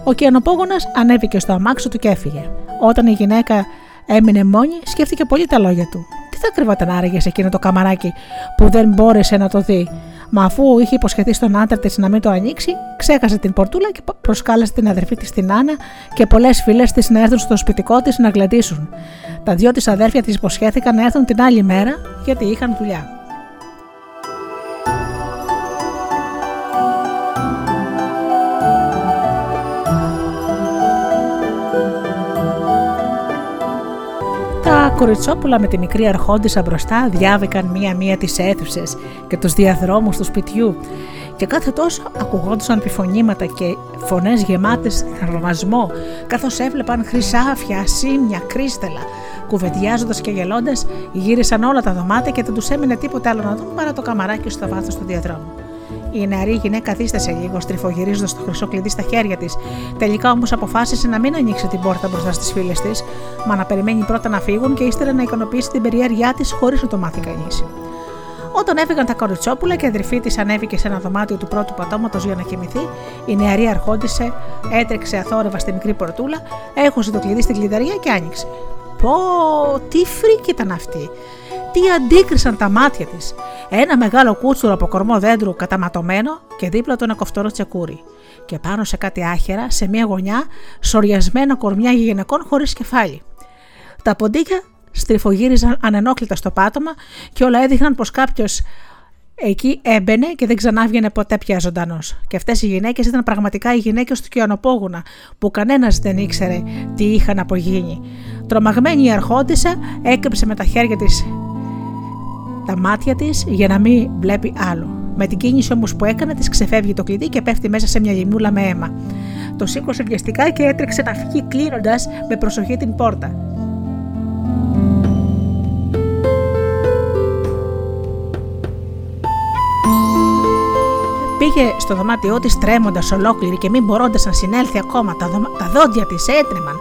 Ο κιανοπόγονα ανέβηκε στο αμάξι του και έφυγε. Όταν η γυναίκα Έμεινε μόνη, σκέφτηκε πολύ τα λόγια του. Τι θα κρυβόταν άραγε σε εκείνο το καμαράκι που δεν μπόρεσε να το δει; Μα αφού είχε υποσχεθεί στον άντρα της να μην το ανοίξει, ξέχασε την πορτούλα και προσκάλεσε την αδερφή της την Άννα και πολλές φίλες της να έρθουν στο σπιτικό της να γλεντήσουν. Τα δυο της αδέρφια της υποσχέθηκαν να έρθουν την άλλη μέρα γιατί είχαν δουλειά. Κοριτσόπουλα με τη μικρή αρχόντισα μπροστά διάβηκαν μία-μία τις αίθουσες και τους διαδρόμους του σπιτιού και κάθε τόσο ακουγόντουσαν επιφωνήματα και φωνές γεμάτες θαυμασμό καθώς έβλεπαν χρυσάφια, σίμια, κρίστελα. Κουβεντιάζοντας και γελώντας γύρισαν όλα τα δωμάτια και δεν τους έμεινε τίποτα άλλο να δουν παρά το καμαράκι στο βάθος του διαδρόμου. Η νεαρή γυναίκα δίστασε λίγο, στριφογυρίζοντας το χρυσό κλειδί στα χέρια της. Τελικά όμως αποφάσισε να μην ανοίξει την πόρτα μπροστά στις φίλες της, μα να περιμένει πρώτα να φύγουν και ύστερα να ικανοποιήσει την περιέργειά της χωρίς να το μάθει κανείς. Όταν έφυγαν τα κοριτσόπουλα και η αδερφή της ανέβηκε σε ένα δωμάτιο του πρώτου πατώματος για να κοιμηθεί, η νεαρή αρχόντισε, έτρεξε αθόρευα στη μικρή πορτούλα, έχωσε το κλειδί στην κλειδαρία και άνοιξε. Πω, τι φρίκη ήταν αυτή! Τι αντίκρισαν τα μάτια της! Ένα μεγάλο κούτσουρο από κορμό δέντρου καταματωμένο και δίπλα του ένα κοφτόρο τσεκούρι. Και πάνω σε κάτι άχερα, σε μια γωνιά, σοριασμένα κορμιά γυναικών χωρίς κεφάλι. Τα ποντίκια στριφογύριζαν ανενόχλητα στο πάτωμα και όλα έδειχναν πως κάποιος εκεί έμπαινε και δεν ξανά ποτέ πια ζωντανός. Και αυτές οι γυναίκες ήταν πραγματικά οι γυναίκες του Κιανοπόγουνα, που κανένας δεν ήξερε τι είχαν απογίνει. Τρομαγμένη η αρχόντισα έκρυψε με τα χέρια της τα μάτια της για να μην βλέπει άλλο. Με την κίνηση όμως που έκανε, της ξεφεύγει το κλειδί και πέφτει μέσα σε μια λιμούλα με αίμα. Το σήκωσε βιαστικά και έτρεξε να φύγει κλείνοντας με προσοχή την πόρτα. Πήγε στο δωμάτιό της τρέμοντας ολόκληρη και μην μπορώντας να συνέλθει ακόμα. Τα, τα δόντια της έτρεμαν.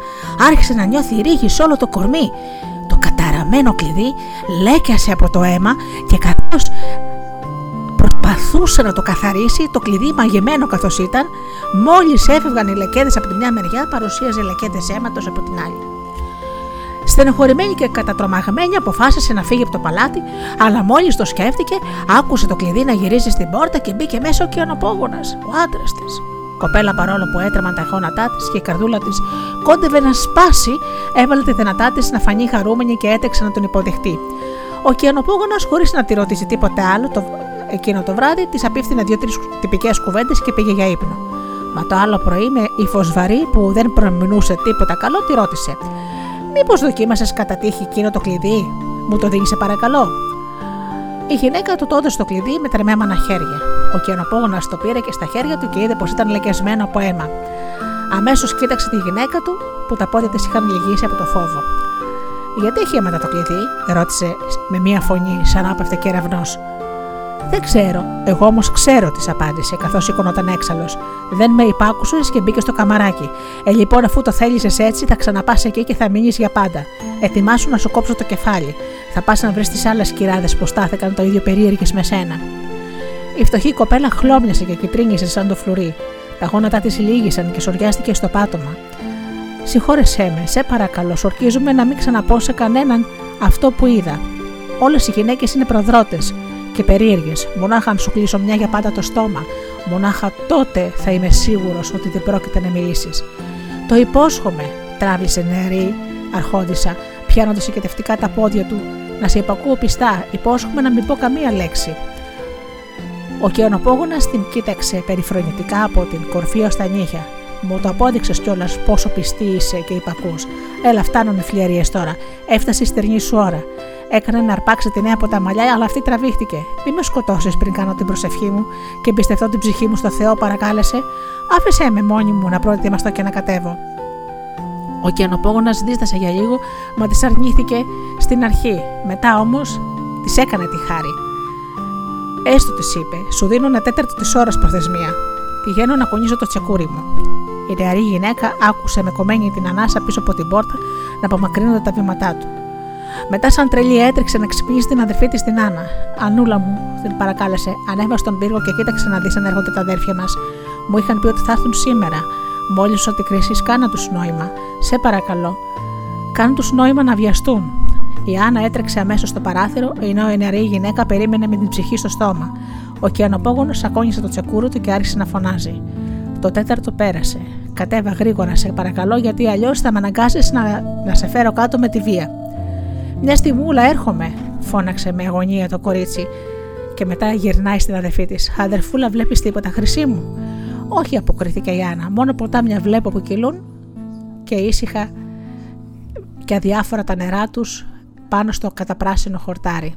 Άρχισε να νιώθει ρίγη σε όλο το κορμί καταραμένο κλειδί λέκιασε από το αίμα και καθώς προσπαθούσε να το καθαρίσει, το κλειδί μαγεμένο καθώς ήταν, μόλις έφευγαν οι λεκέδες από τη μια μεριά, παρουσίαζε λεκέδες αίματος από την άλλη. Στενοχωρημένη και κατατρομαγμένη αποφάσισε να φύγει από το παλάτι, αλλά μόλις το σκέφτηκε, άκουσε το κλειδί να γυρίζει στην πόρτα και μπήκε μέσα ο κιονοπόγονας, ο άντρας της κοπέλα παρόλο που έτρεμαν τα γόνατά της και η καρδούλα της κόντευε να σπάσει, έβαλε τη δυνατά της να φανεί χαρούμενη και έτρεξε να τον υποδεχτεί. Ο κιανοπόγονο, χωρίς να τη ρωτήσει τίποτε άλλο, το... εκείνο το βράδυ της απίφθηνε δύο-τρεις τυπικές κουβέντες και πήγε για ύπνο. Μα το άλλο πρωί, με ύφο βαρύ που δεν προμηνούσε τίποτα καλό, τη ρώτησε: Μήπως δοκίμασες κατά τύχη εκείνο το κλειδί, μου το δίνεις παρακαλώ. Η γυναίκα του τότε στο κλειδί με τρεμέμανα χέρια. Ο κενοπόγονα το πήρε και στα χέρια του και είδε πως ήταν λεκιασμένο από αίμα. Αμέσως κοίταξε τη γυναίκα του που τα πόδια της είχαν λυγίσει από το φόβο. Γιατί έχει αίματα το κλειδί, ρώτησε με μία φωνή σαν να έπεφτε κεραυνό. Δεν ξέρω, εγώ όμως ξέρω, της απάντησε, καθώς σηκωνόταν έξαλλος. Δεν με υπάκουσες και μπήκες στο καμαράκι. Ε, λοιπόν, αφού το θέλησες έτσι, θα ξαναπάς εκεί και θα μείνεις για πάντα. Ετοιμάσου να σου κόψω το κεφάλι. Θα πας να βρεις τις άλλες κυράδε που στάθηκαν το ίδιο περίεργες με σένα. Η φτωχή κοπέλα χλώμιασε και κυτρίνησε σαν το φλουρί. Τα γόνατά της λύγησαν και σοριάστηκε στο πάτωμα. Συγχώρεσέ με, σε παρακαλώ, σορκίζουμε να μην ξαναπώ σε κανέναν αυτό που είδα. Όλες οι γυναίκες είναι προδρότες και περίεργες. Μονάχα αν σου κλείσω μια για πάντα το στόμα, μονάχα τότε θα είμαι σίγουρος ότι δεν πρόκειται να μιλήσεις. Το υπόσχομαι, τράβησε νεαρή αρχόντισα, πιάνοντας συγκεκριτικά τα πόδια του. Να σε υπακούω πιστά, υπόσχομαι να μην πω καμία λέξη. Ο κεονοπόγονα την κοίταξε περιφρονητικά από την κορφή ως τα νύχια. Μου το απόδειξες κιόλας πόσο πιστή είσαι και υπακούς. Έλα, φτάνουν οι φλιαρίε τώρα. Έφτασε η στερνή σου ώρα. Έκανε να αρπάξει τη νέα από τα μαλλιά, αλλά αυτή τραβήχτηκε. Μη με σκοτώσεις πριν κάνω την προσευχή μου και εμπιστευτώ την ψυχή μου στο Θεό, παρακάλεσε. Άφησε με μόνη μου να προετοιμαστώ και να κατέβω. Ο κενοπόγονα δίστασε για λίγο, μα της αρνήθηκε στην αρχή. Μετά όμως της έκανε τη χάρη. Έστω της είπε, σου δίνω ένα τέταρτο της ώρας προθεσμία. Πηγαίνω να κονίζω το τσεκούρι μου. Η νεαρή γυναίκα άκουσε με κομμένη την ανάσα πίσω από την πόρτα να απομακρύνονται τα βήματά του. Μετά, σαν τρελή, έτρεξε να ξυπνήσει την αδερφή της την Άννα. Ανούλα μου, την παρακάλεσε, ανέβα στον πύργο και κοίταξε να δεις αν έρχονται τα αδέρφια μας. Μου είχαν πει ότι θα έρθουν σήμερα. Μόλις ό,τι κρίσεις, κάνα τους νόημα. Σε παρακαλώ. καν τους νόημα να βιαστούν. Η Άννα έτρεξε αμέσως στο παράθυρο, ενώ η νεαρή γυναίκα περίμενε με την ψυχή στο στόμα. Ο κιανοπόγονο σακώνησε το τσεκούρο του και άρχισε να φωνάζει. Το τέταρτο πέρασε. Κατέβα γρήγορα, σε παρακαλώ, γιατί αλλιώς θα με αναγκάσεις να, να σε φέρω κάτω με τη βία. Μιας στιγμούλα έρχομαι, φώναξε με αγωνία το κορίτσι και μετά γυρνάει στην αδερφή της. Αδερφούλα, βλέπεις τίποτα, χρυσή μου. Όχι, αποκρίθηκε η Άννα. Μόνο ποτάμια βλέπω που κυλούν και ήσυχα και αδιάφορα τα νερά τους πάνω στο καταπράσινο χορτάρι.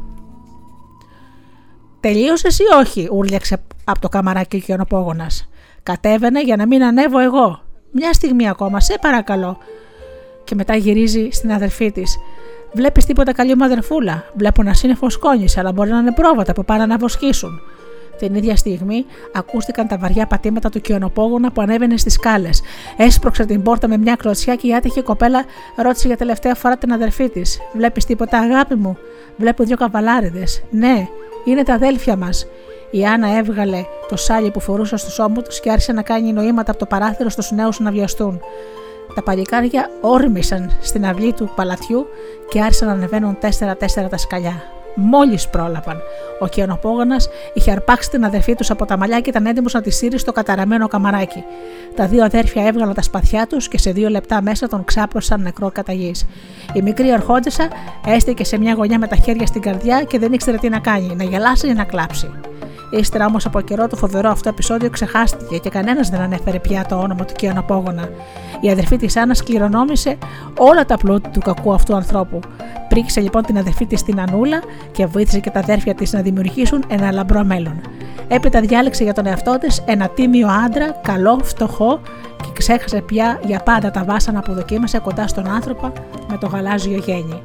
Τελείωσε ή όχι, ούρλιαξε από το καμαράκι ο κιονοπόγονα. Κατέβαινε για να μην ανέβω εγώ. Μια στιγμή ακόμα, σε παρακαλώ. Και μετά γυρίζει στην αδερφή της. Βλέπεις τίποτα καλή μου αδερφούλα. Βλέπω να σύννεφο σκόνη, αλλά μπορεί να είναι πρόβατα που πάνε να βοσκήσουν. Την ίδια στιγμή ακούστηκαν τα βαριά πατήματα του κιονοπόγωνα που ανέβαινε στις σκάλες. Έσπρωξε την πόρτα με μια κλωτσιά και η άτυχη κοπέλα ρώτησε για τελευταία φορά την αδερφή της: Βλέπεις τίποτα, αγάπη μου; Βλέπω δύο καβαλάριδες. Ναι, είναι τα αδέλφια μας. Η Άννα έβγαλε το σάλι που φορούσε στου ώμου τους και άρχισε να κάνει νοήματα από το παράθυρο στους νέους να βιαστούν. Τα παλικάρια όρμησαν στην αυλή του παλατιού και άρχισαν να ανεβαίνουν τέσσερα-τέσσερα τα σκαλιά. Μόλις πρόλαβαν. Ο Κιανοπόγονας είχε αρπάξει την αδερφή τους από τα μαλλιά και ήταν έτοιμος να τη σύρει στο καταραμένο καμαράκι. Τα δύο αδέρφια έβγαλαν τα σπαθιά τους και σε δύο λεπτά μέσα τον ξάπλωσαν νεκρό κατά γη. Η μικρή αρχόντισα έστηκε σε μια γωνιά με τα χέρια στην καρδιά και δεν ήξερε τι να κάνει, να γελάσει ή να κλάψει. Ύστερα όμως από καιρό το φοβερό αυτό επεισόδιο ξεχάστηκε και κανένας δεν ανέφερε πια το όνομα του Κιανοπόγονα. Η αδερφή της Άννας κληρονόμησε όλα τα πλούτη του κακού αυτού ανθρώπου. Πρίξε λοιπόν την αδερφή της στην Ανούλα και βοήθησε και τα αδέρφια της να δημιουργήσουν ένα λαμπρό μέλλον. Έπειτα διάλεξε για τον εαυτό της ένα τίμιο άντρα, καλό, φτωχό και ξέχασε πια για πάντα τα βάσανα που δοκίμασε κοντά στον άνθρωπο με το γαλάζιο γέννη.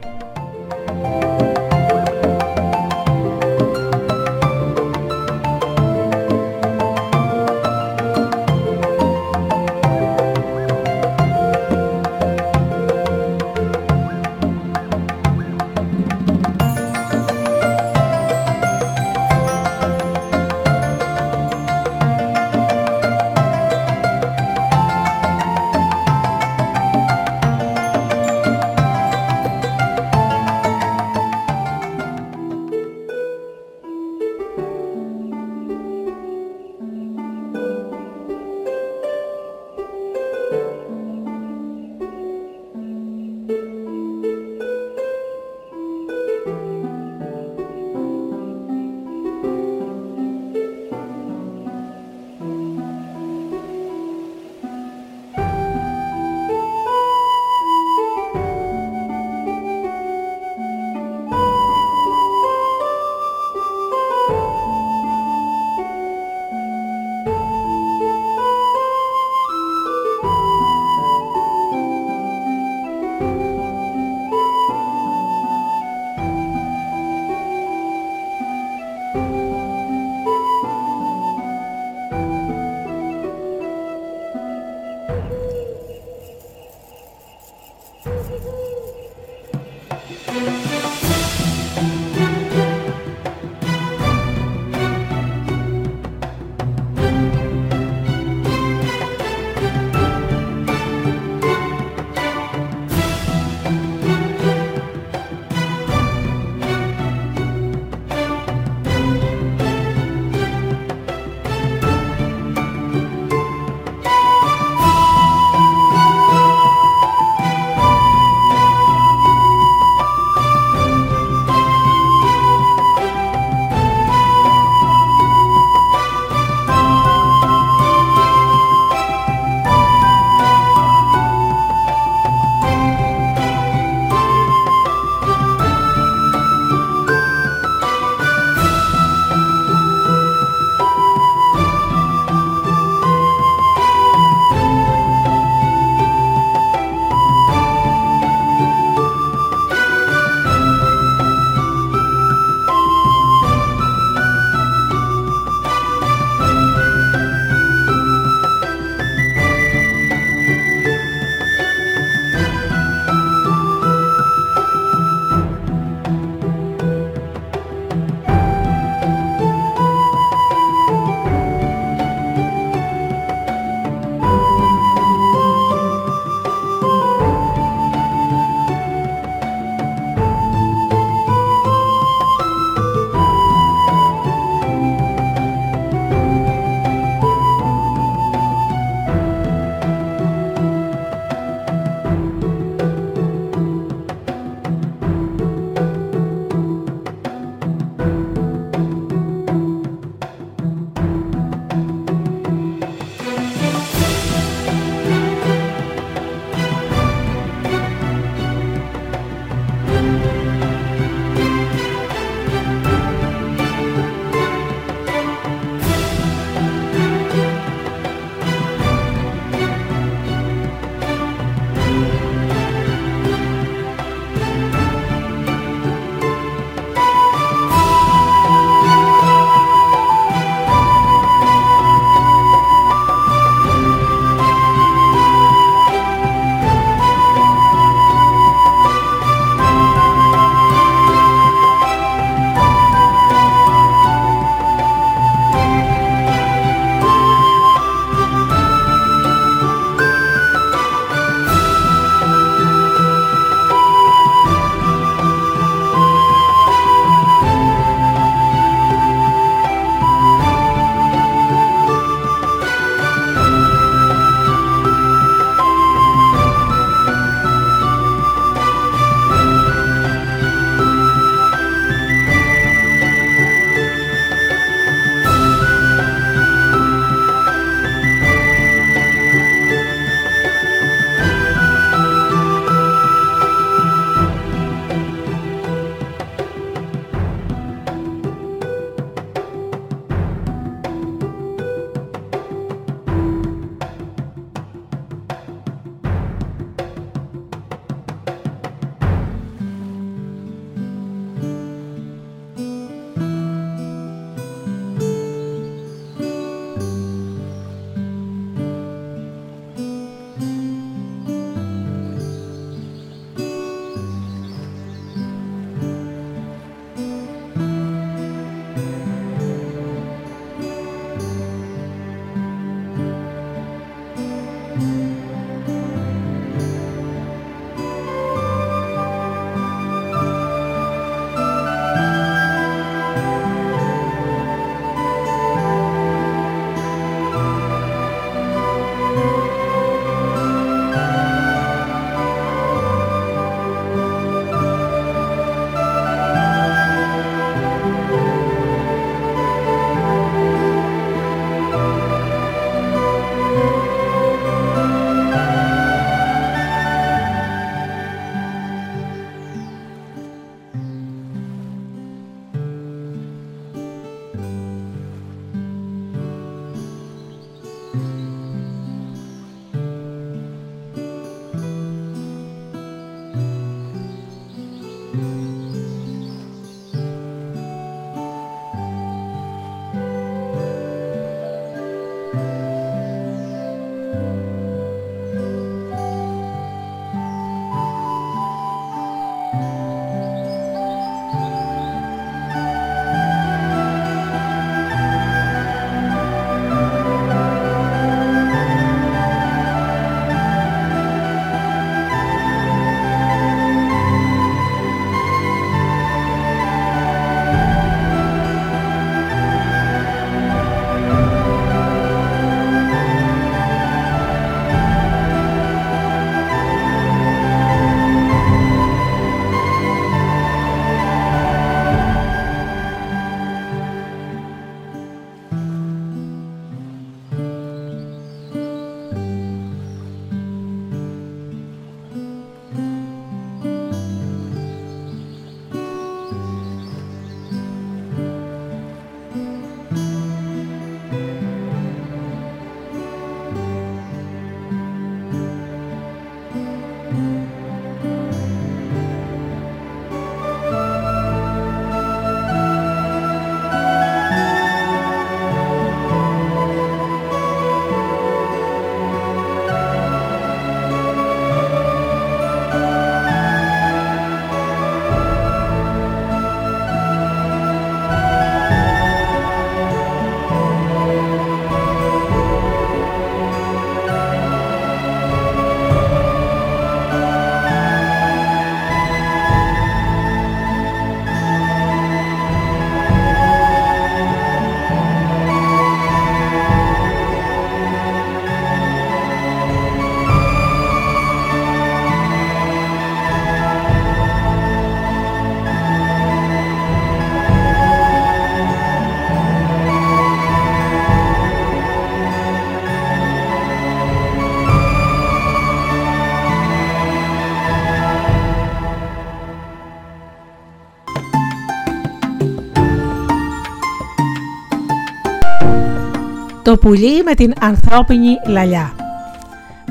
Το πουλί με την ανθρώπινη λαλιά.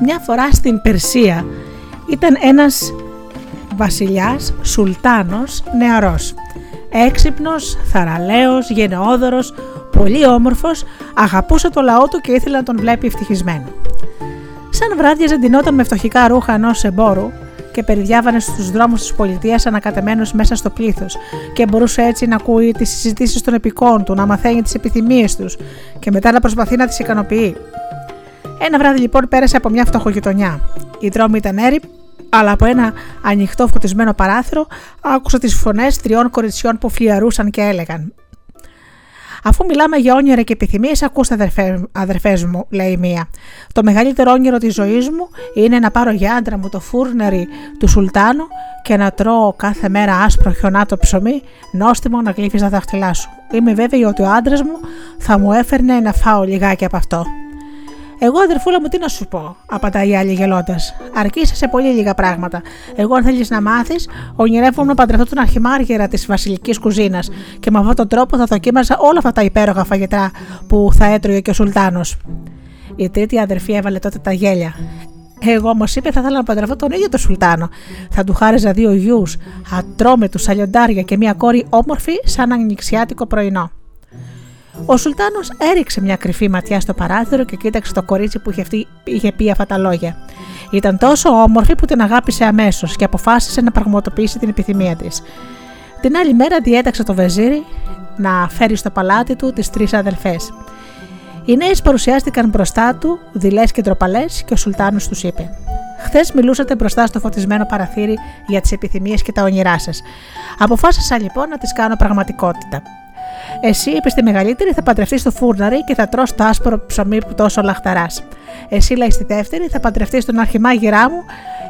Μια φορά στην Περσία ήταν ένας βασιλιάς, σουλτάνος, νεαρός. Έξυπνος, θαραλέος, γενναιόδωρος, πολύ όμορφος, αγαπούσε το λαό του και ήθελε να τον βλέπει ευτυχισμένο. Σαν βράδια ζεντινόταν με φτωχικά ρούχα ενός εμπόρου και περιδιάβανε στους δρόμους της πολιτείας ανακατεμένο μέσα στο πλήθος, και μπορούσε έτσι να ακούει τις συζητήσεις των επικών του, να μαθαίνει τις επιθυμίες τους και μετά να προσπαθεί να τις ικανοποιεί. Ένα βράδυ λοιπόν πέρασε από μια φτωχογειτονιά. Οι δρόμοι ήταν έρη, αλλά από ένα ανοιχτό φωτισμένο παράθυρο άκουσα τις φωνές τριών κοριτσιών που φλιαρούσαν και έλεγαν: Αφού μιλάμε για όνειρα και επιθυμίες, ακούστε αδερφέ μου, λέει η μία. Το μεγαλύτερο όνειρο της ζωής μου είναι να πάρω για άντρα μου το φούρνερι του Σουλτάνου και να τρώω κάθε μέρα άσπρο χιονάτο ψωμί, νόστιμο να γλύφεις τα δάχτυλά σου. Είμαι βέβαιη ότι ο άντρας μου θα μου έφερνε να φάω λιγάκι από αυτό. Εγώ, αδερφούλα μου, τι να σου πω, απαντάει η άλλη γελώντας. Αρκείσαι σε πολύ λίγα πράγματα. Εγώ, αν θέλεις να μάθεις, ονειρεύομαι να παντρευτώ τον αρχιμάργερα της βασιλικής κουζίνας και με αυτόν τον τρόπο θα δοκίμαζα όλα αυτά τα υπέροχα φαγητά που θα έτρωγε και ο Σουλτάνος. Η τρίτη αδερφή έβαλε τότε τα γέλια. Εγώ όμως είπε θα ήθελα να παντρευτώ τον ίδιο τον Σουλτάνο. Θα του χάριζα δύο γιους, ατρόμετου, σαλιοντάρια και μια κόρη όμορφη σαν ανοιξιάτικο πρωινό. Ο Σουλτάνος έριξε μια κρυφή ματιά στο παράθυρο και κοίταξε το κορίτσι που είχε, αυτή, είχε πει αυτά τα λόγια. Ήταν τόσο όμορφη που την αγάπησε αμέσως και αποφάσισε να πραγματοποιήσει την επιθυμία της. Την άλλη μέρα διέταξε το βεζίρι να φέρει στο παλάτι του τις τρεις αδελφές. Οι νέες παρουσιάστηκαν μπροστά του, δειλές και ντροπαλές, και ο Σουλτάνος τους είπε: Χθες μιλούσατε μπροστά στο φωτισμένο παραθύρι για τις επιθυμίες και τα όνειρά σας. Αποφάσισα λοιπόν να τις κάνω πραγματικότητα. Εσύ, είπες στη μεγαλύτερη, θα παντρευτείς στο φούρναρι και θα τρως το άσπρο ψωμί που τόσο λαχταράς. Εσύ, λέει στη δεύτερη, θα παντρευτείς τον αρχιμάγειρά μου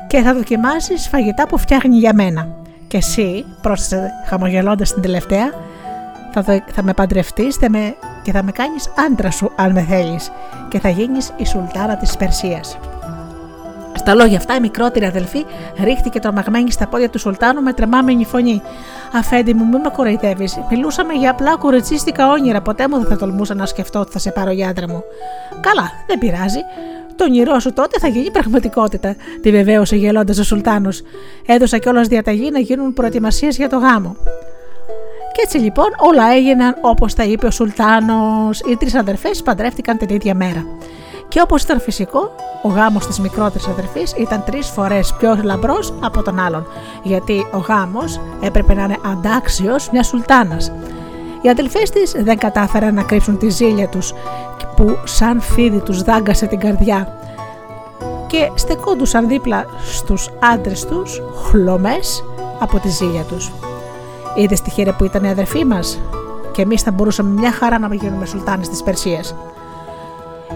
και θα δοκιμάσεις φαγητά που φτιάχνει για μένα. Και εσύ, πρόσθεσε χαμογελώντας την τελευταία, θα, θα με παντρευτείς με... και θα με κάνεις άντρα σου, αν με θέλεις, και θα γίνεις η σουλτάνα της Περσίας. Στα λόγια αυτά, η μικρότερη αδελφή ρίχτηκε τρομαγμένη στα πόδια του Σουλτάνου με τρεμάμενη φωνή. Αφέντη μου, μην με κοροϊδεύεις. Μιλούσαμε για απλά κοριτσίστικα όνειρα. Ποτέ μου δεν θα τολμούσα να σκεφτώ ότι θα σε πάρω για άντρα μου. Καλά, δεν πειράζει. Το όνειρό σου τότε θα γίνει πραγματικότητα, τη βεβαίωσε γελώντας ο Σουλτάνος. Έδωσα κιόλας διαταγή να γίνουν προετοιμασίες για το γάμο. Και έτσι λοιπόν όλα έγιναν όπως τα είπε ο Σουλτάνος. Οι τρεις αδερφές παντρεύτηκαν την ίδια μέρα. Και όπως ήταν φυσικό, ο γάμος της μικρότερης αδερφής ήταν τρεις φορές πιο λαμπρός από τον άλλον, γιατί ο γάμος έπρεπε να είναι αντάξιος μιας σουλτάνας. Οι αδελφές της δεν κατάφεραν να κρύψουν τη ζήλια τους, που σαν φίδι τους δάγκασε την καρδιά και στεκόντουσαν δίπλα στους άντρες τους χλωμές από τη ζήλια τους. Είδες τη χείρα που ήταν η αδερφή μας; Και εμείς θα μπορούσαμε μια χαρά να γίνουμε σουλτάνες της Περσίας.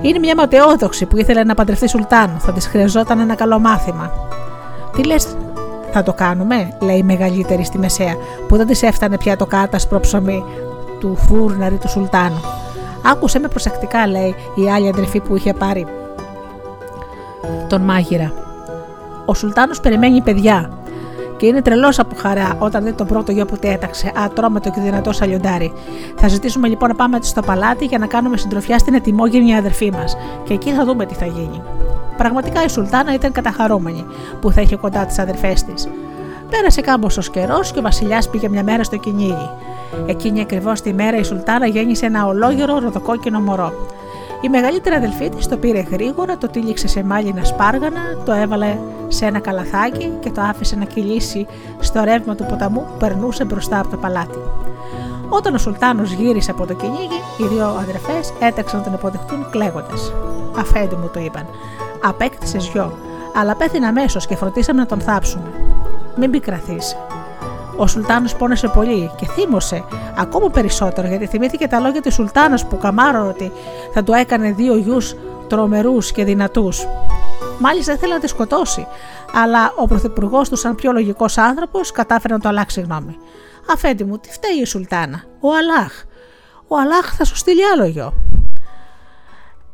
Είναι μια ματαιόδοξη που ήθελε να παντρευτεί Σουλτάνο. Θα της χρειαζόταν ένα καλό μάθημα. Τι λες, θα το κάνουμε, λέει η μεγαλύτερη στη μεσαία, που δεν της έφτανε πια το κάτασπρο ψωμί του φούρναρη του Σουλτάνου. Άκουσε με προσεκτικά, λέει η άλλη αδερφή που είχε πάρει τον μάγειρα. Ο Σουλτάνος περιμένει παιδιά και είναι τρελός από χαρά όταν δει τον πρώτο γιο που τέταξε, ατρώμετο και δυνατό σαλιοντάρι. Θα ζητήσουμε λοιπόν να πάμε στο παλάτι για να κάνουμε συντροφιά στην ετοιμόγενη αδερφή μας και εκεί θα δούμε τι θα γίνει. Πραγματικά η Σουλτάνα ήταν καταχαρούμενη που θα είχε κοντά τις αδερφές της. Πέρασε κάμποσο καιρός και ο Βασιλιάς πήγε μια μέρα στο κυνήγι. Εκείνη ακριβώς τη μέρα η Σουλτάνα γέννησε ένα ολόγερο ροδοκόκκινο μωρό. Η μεγαλύτερη αδελφή της το πήρε γρήγορα, το τύλιξε σε μάλινα σπάργανα, το έβαλε σε ένα καλαθάκι και το άφησε να κυλήσει στο ρεύμα του ποταμού που περνούσε μπροστά από το παλάτι. Όταν ο Σουλτάνος γύρισε από το κυνήγι, οι δύο αδερφές έταξαν να τον υποδεχτούν κλαίγοντας. Αφέντη μου το είπαν. Απέκτησες γιο, αλλά πέθανε αμέσως και φροντίσαμε να τον θάψουμε. Μην πικραθείς, ο Σουλτάνος πόνεσε πολύ και θύμωσε ακόμα περισσότερο γιατί θυμήθηκε τα λόγια της Σουλτάνας που καμάρω ότι θα του έκανε δύο γιους τρομερούς και δυνατούς. Μάλιστα ήθελε να τη σκοτώσει, αλλά ο πρωθυπουργός του, σαν πιο λογικός άνθρωπος, κατάφερε να το αλλάξει γνώμη. Αφέντη μου, τι φταίει η Σουλτάνα, ο Αλάχ. Ο Αλάχ θα σου στείλει άλλο γιο.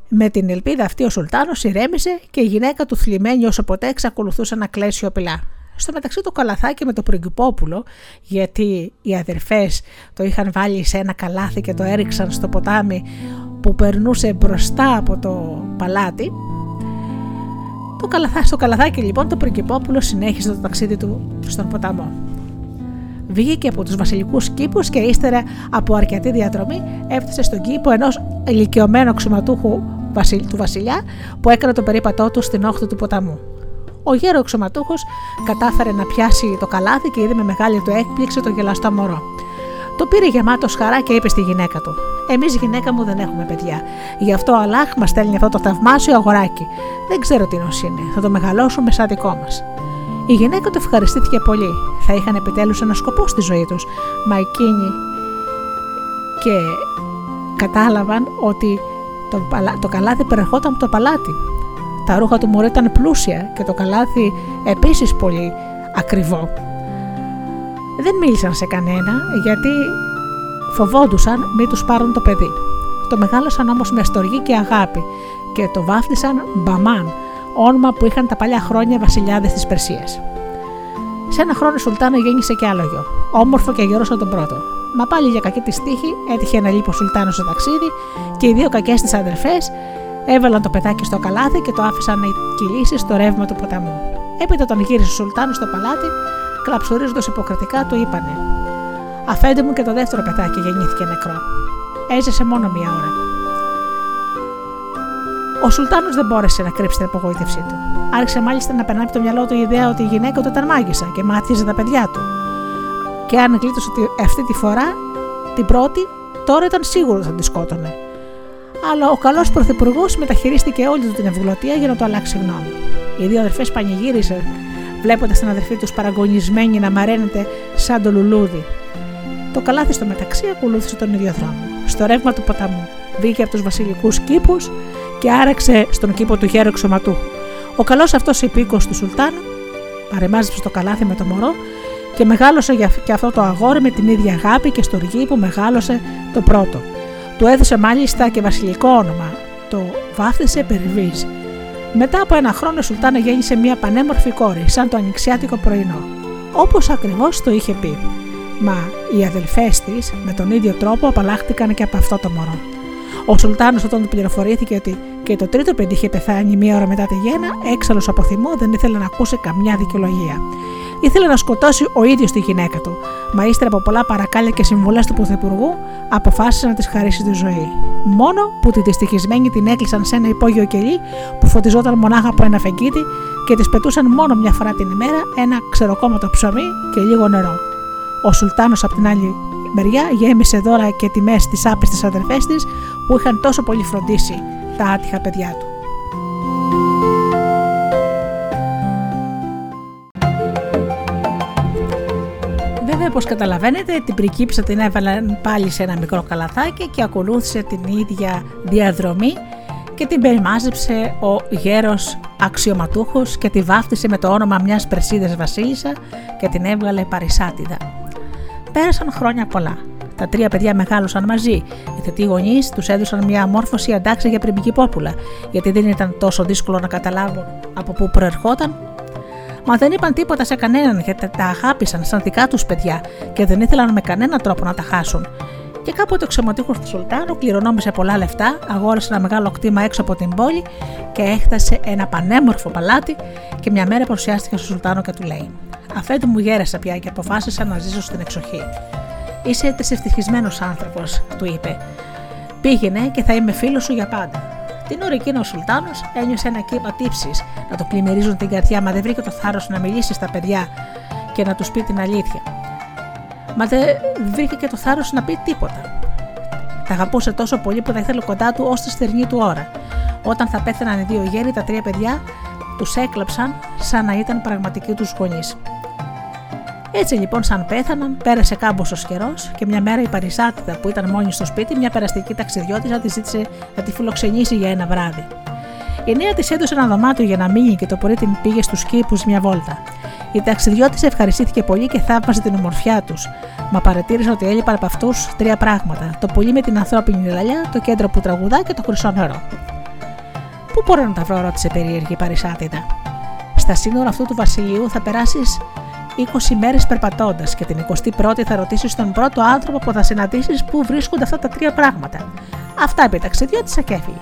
Με την ελπίδα αυτή ο Σουλτάνος ηρέμησε και η γυναίκα του θλιμμένη όσο ποτέ εξακολουθούσε να κλέσει οπηλά. Στο μεταξύ το καλαθάκι με το πριγκυπόπουλο, γιατί οι αδερφές το είχαν βάλει σε ένα καλάθι και το έριξαν στο ποτάμι που περνούσε μπροστά από το παλάτι. Το καλαθά, στο καλαθάκι λοιπόν το πριγκυπόπουλο συνέχισε το ταξίδι του στον ποταμό. Βγήκε από τους βασιλικούς κήπους και ύστερα από αρκετή διαδρομή έφτασε στον κήπο ενός ηλικιωμένου αξιωματούχου του βασιλιά που έκανε το περίπατό του στην όχθη του ποταμού. Ο γέρος αξιωματούχο κατάφερε να πιάσει το καλάθι και είδε με μεγάλη του έκπληξη το γελαστό μωρό. Το πήρε γεμάτο χαρά και είπε στη γυναίκα του: Εμείς, γυναίκα μου, δεν έχουμε παιδιά. Γι' αυτό ο Αλάχ μας στέλνει αυτό το θαυμάσιο αγοράκι. Δεν ξέρω τι νος είναι. Θα το μεγαλώσουμε σαν δικό μας. Η γυναίκα του ευχαριστήθηκε πολύ. Θα είχαν επιτέλους ένα σκοπό στη ζωή τους. Μα εκείνοι και κατάλαβαν ότι το, το καλάθι προερχόταν από το παλάτι. Τα ρούχα του μωρού ήταν πλούσια και το καλάθι επίσης πολύ ακριβό. Δεν μίλησαν σε κανένα γιατί φοβόντουσαν μη τους πάρουν το παιδί. Το μεγάλωσαν όμως με στοργή και αγάπη και το βάφτισαν Μπαμάν, όνομα που είχαν τα παλιά χρόνια βασιλιάδες της Περσίας. Σε ένα χρόνο η Σουλτάνα γέννησε και άλλο γιο, όμορφο και γερό τον πρώτο. Μα πάλι για κακή της τύχη έτυχε να λείπει ο Σουλτάνος στο ταξίδι και οι δύο κακές της αδερφές έβαλαν το πετάκι στο καλάθι και το άφησαν να κυλήσεις στο ρεύμα του ποταμού. Έπειτα τον γύρισε ο Σουλτάνος στο παλάτι, κλαψουρίζοντας υποκριτικά, του είπανε: Αφέντε μου και το δεύτερο πετάκι γεννήθηκε νεκρό. Έζησε μόνο μία ώρα. Ο Σουλτάνος δεν μπόρεσε να κρύψει την απογοήτευσή του. Άρχισε μάλιστα να περνάει από το μυαλό του η ιδέα ότι η γυναίκα του ήταν μάγισσα και μάτιζε τα παιδιά του. Και αν γλίτωσε αυτή τη φορά, την πρώτη, τώρα ήταν σίγουρος ότι θα τη σκότωνε. Αλλά ο καλός πρωθυπουργός μεταχειρίστηκε όλη του την ευγλωτία για να το αλλάξει γνώμη. Οι δύο αδερφές πανηγύρισαν, βλέποντας την αδερφή τους παραγωνισμένη να μαραίνεται σαν το λουλούδι. Το καλάθι στο μεταξύ ακολούθησε τον ίδιο δρόμο. Στο ρεύμα του ποταμού. Βγήκε από τους βασιλικούς κήπους και άραξε στον κήπο του γέρου εξωματούχου. Ο καλός αυτός υπήκος του Σουλτάνου παρεμάζεψε το καλάθι με το μωρό και μεγάλωσε και αυτό το αγόρι με την ίδια αγάπη και στοργή που μεγάλωσε το πρώτο. Του έδωσε μάλιστα και βασιλικό όνομα. Το βάφτισε Περιβίζ. Μετά από ένα χρόνο η Σουλτάνα γέννησε μια πανέμορφη κόρη, σαν το ανοιξιάτικο πρωινό. Όπως ακριβώς το είχε πει. Μα οι αδελφές της με τον ίδιο τρόπο απαλλάχτηκαν και από αυτό το μωρό. Ο Σουλτάνος, όταν του πληροφορήθηκε ότι και το τρίτο παιδί είχε πεθάνει μία ώρα μετά τη γέννα, έξαλλος από θυμό δεν ήθελε να ακούσει καμιά δικαιολογία. Ήθελε να σκοτώσει ο ίδιος τη γυναίκα του, μα ύστερα από πολλά παρακάλια και συμβουλέ του Πρωθυπουργού, αποφάσισε να της χαρίσει τη ζωή. Μόνο που τη δυστυχισμένη την έκλεισαν σε ένα υπόγειο κελί που φωτιζόταν μονάχα από ένα φεγγίτι και της πετούσαν μόνο μια φορά την ημέρα ένα ξεροκόμματο ψωμί και λίγο νερό. Ο Σουλτάνος από την άλλη μεριά γέμισε δώρα και τιμές στις άπιστες αδερφές της που είχαν τόσο πολύ φροντίσει τα άτυχα παιδιά του. Βέβαια, όπως καταλαβαίνετε, την πρικύψα την έβαλαν πάλι σε ένα μικρό καλαθάκι και ακολούθησε την ίδια διαδρομή και την περιμάζεψε ο γέρος αξιωματούχος και τη βάφτισε με το όνομα μιας Περσίδες βασίλισσα και την έβγαλε παρισάτιδα. Πέρασαν χρόνια πολλά. Τα τρία παιδιά μεγάλωσαν μαζί. Οι θετοί γονείς τους έδωσαν μια αμόρφωση αντάξει για πριμπική πόπουλα, γιατί δεν ήταν τόσο δύσκολο να καταλάβουν από πού προερχόταν. Μα δεν είπαν τίποτα σε κανέναν γιατί τα αγάπησαν σαν δικά τους παιδιά και δεν ήθελαν με κανέναν τρόπο να τα χάσουν. Και κάποτε ο ξεμοτήχο του Σουλτάνου κληρονόμησε πολλά λεφτά, αγόρασε ένα μεγάλο κτήμα έξω από την πόλη και έχτασε ένα πανέμορφο παλάτι και μια μέρα παρουσιάστηκε στο Σουλτάνο και του λέει: Αφέτου μου γέρεσα πια και αποφάσισα να ζήσω στην εξοχή. Είσαι ευτυχισμένος άνθρωπος, του είπε. Πήγαινε και θα είμαι φίλος σου για πάντα. Την ώρα εκείνο ο Σουλτάνος ένιωσε ένα κύμα τύψης να το πλημμυρίζουν την καρδιά, μα δεν βρήκε το θάρρος να μιλήσει στα παιδιά και να τους πει την αλήθεια. Μα δεν βρήκε και το θάρρος να πει τίποτα. Τα αγαπούσε τόσο πολύ που θα ήθελε κοντά του ως τη στερνή του ώρα. Όταν θα πέθαναν οι δύο γέροι, τα τρία παιδιά τους έκλαψαν σαν να ήταν πραγματικοί τους γονείς. Έτσι λοιπόν, σαν πέθαναν, πέρασε κάμποσο καιρός και μια μέρα η Παρισάτιδα που ήταν μόνη στο σπίτι, μια περαστική ταξιδιώτησα τη ζήτησε να τη φιλοξενήσει για ένα βράδυ. Η νέα της έδωσε ένα δωμάτιο για να μείνει και το πρωί την πήγε στους κήπους μια βόλτα. Η ταξιδιώτησα ευχαριστήθηκε πολύ και θαύμασε την ομορφιά τους, μα παρατήρησε ότι έλειπαν από αυτούς τρία πράγματα: το πουλί με την ανθρώπινη λαλιά, το κέντρο που τραγουδά και το χρυσό νερό. Πού μπορώ να τα βρω, ρώτησε περίεργη η Παρισάτιδα. Στα σύνορα αυτού του βασιλείου θα περάσεις 20 μέρες περπατώντας και την 21η θα ρωτήσεις τον πρώτο άνθρωπο που θα συναντήσεις πού βρίσκονται αυτά τα τρία πράγματα. Αυτά είπε ταξιδιώτησα και έφυγε.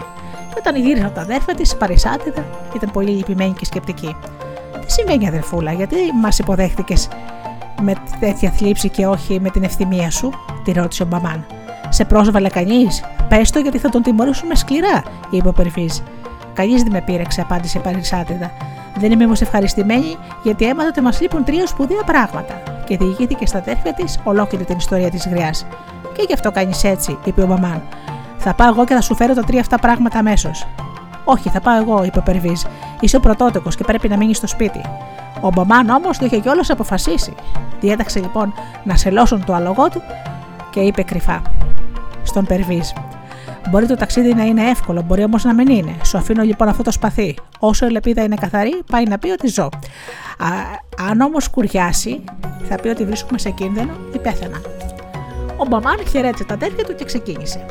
Και όταν γύρισαν τα αδέρφια της, παρισάτηδα και ήταν πολύ λυπημένη και σκεπτική. Τι συμβαίνει, αδερφούλα, γιατί μας υποδέχτηκες με τέτοια θλίψη και όχι με την ευθυμία σου, τη ρώτησε ο Μπαμάν. Σε πρόσβαλε κανείς, πες το γιατί θα τον τιμωρήσουμε σκληρά, είπε ο Περφή. Κανείς δεν με πήρεξε, απάντησε παρισάτηδα. Δεν είμαι όμως ευχαριστημένη γιατί έμαθα ότι μας λείπουν τρία σπουδαία πράγματα και διηγήθηκε στα αδέρφια της ολόκληρη την ιστορία της γριάς. Και γι' αυτό κάνεις έτσι, είπε ο Μπαμάν. Θα πάω εγώ και θα σου φέρω τα τρία αυτά πράγματα αμέσως. Όχι, θα πάω εγώ, είπε ο Περβίζ. Είσαι ο πρωτότοκος και πρέπει να μείνεις στο σπίτι. Ο Μπαμάν όμως το είχε κιόλας αποφασίσει. Διέταξε λοιπόν να σελώσουν το αλογό του και είπε κρυφά στον Περβίζ. Μπορεί το ταξίδι να είναι εύκολο, μπορεί όμως να μην είναι. Σου αφήνω λοιπόν αυτό το σπαθί. Όσο η λεπίδα είναι καθαρή, πάει να πει ότι ζω. Α, αν όμως κουριάσει, θα πει ότι βρίσκουμε σε κίνδυνο ή πέθανα. Ο Μπαμάν χαιρέτησε τα αδέρφια του και ξεκίνησε.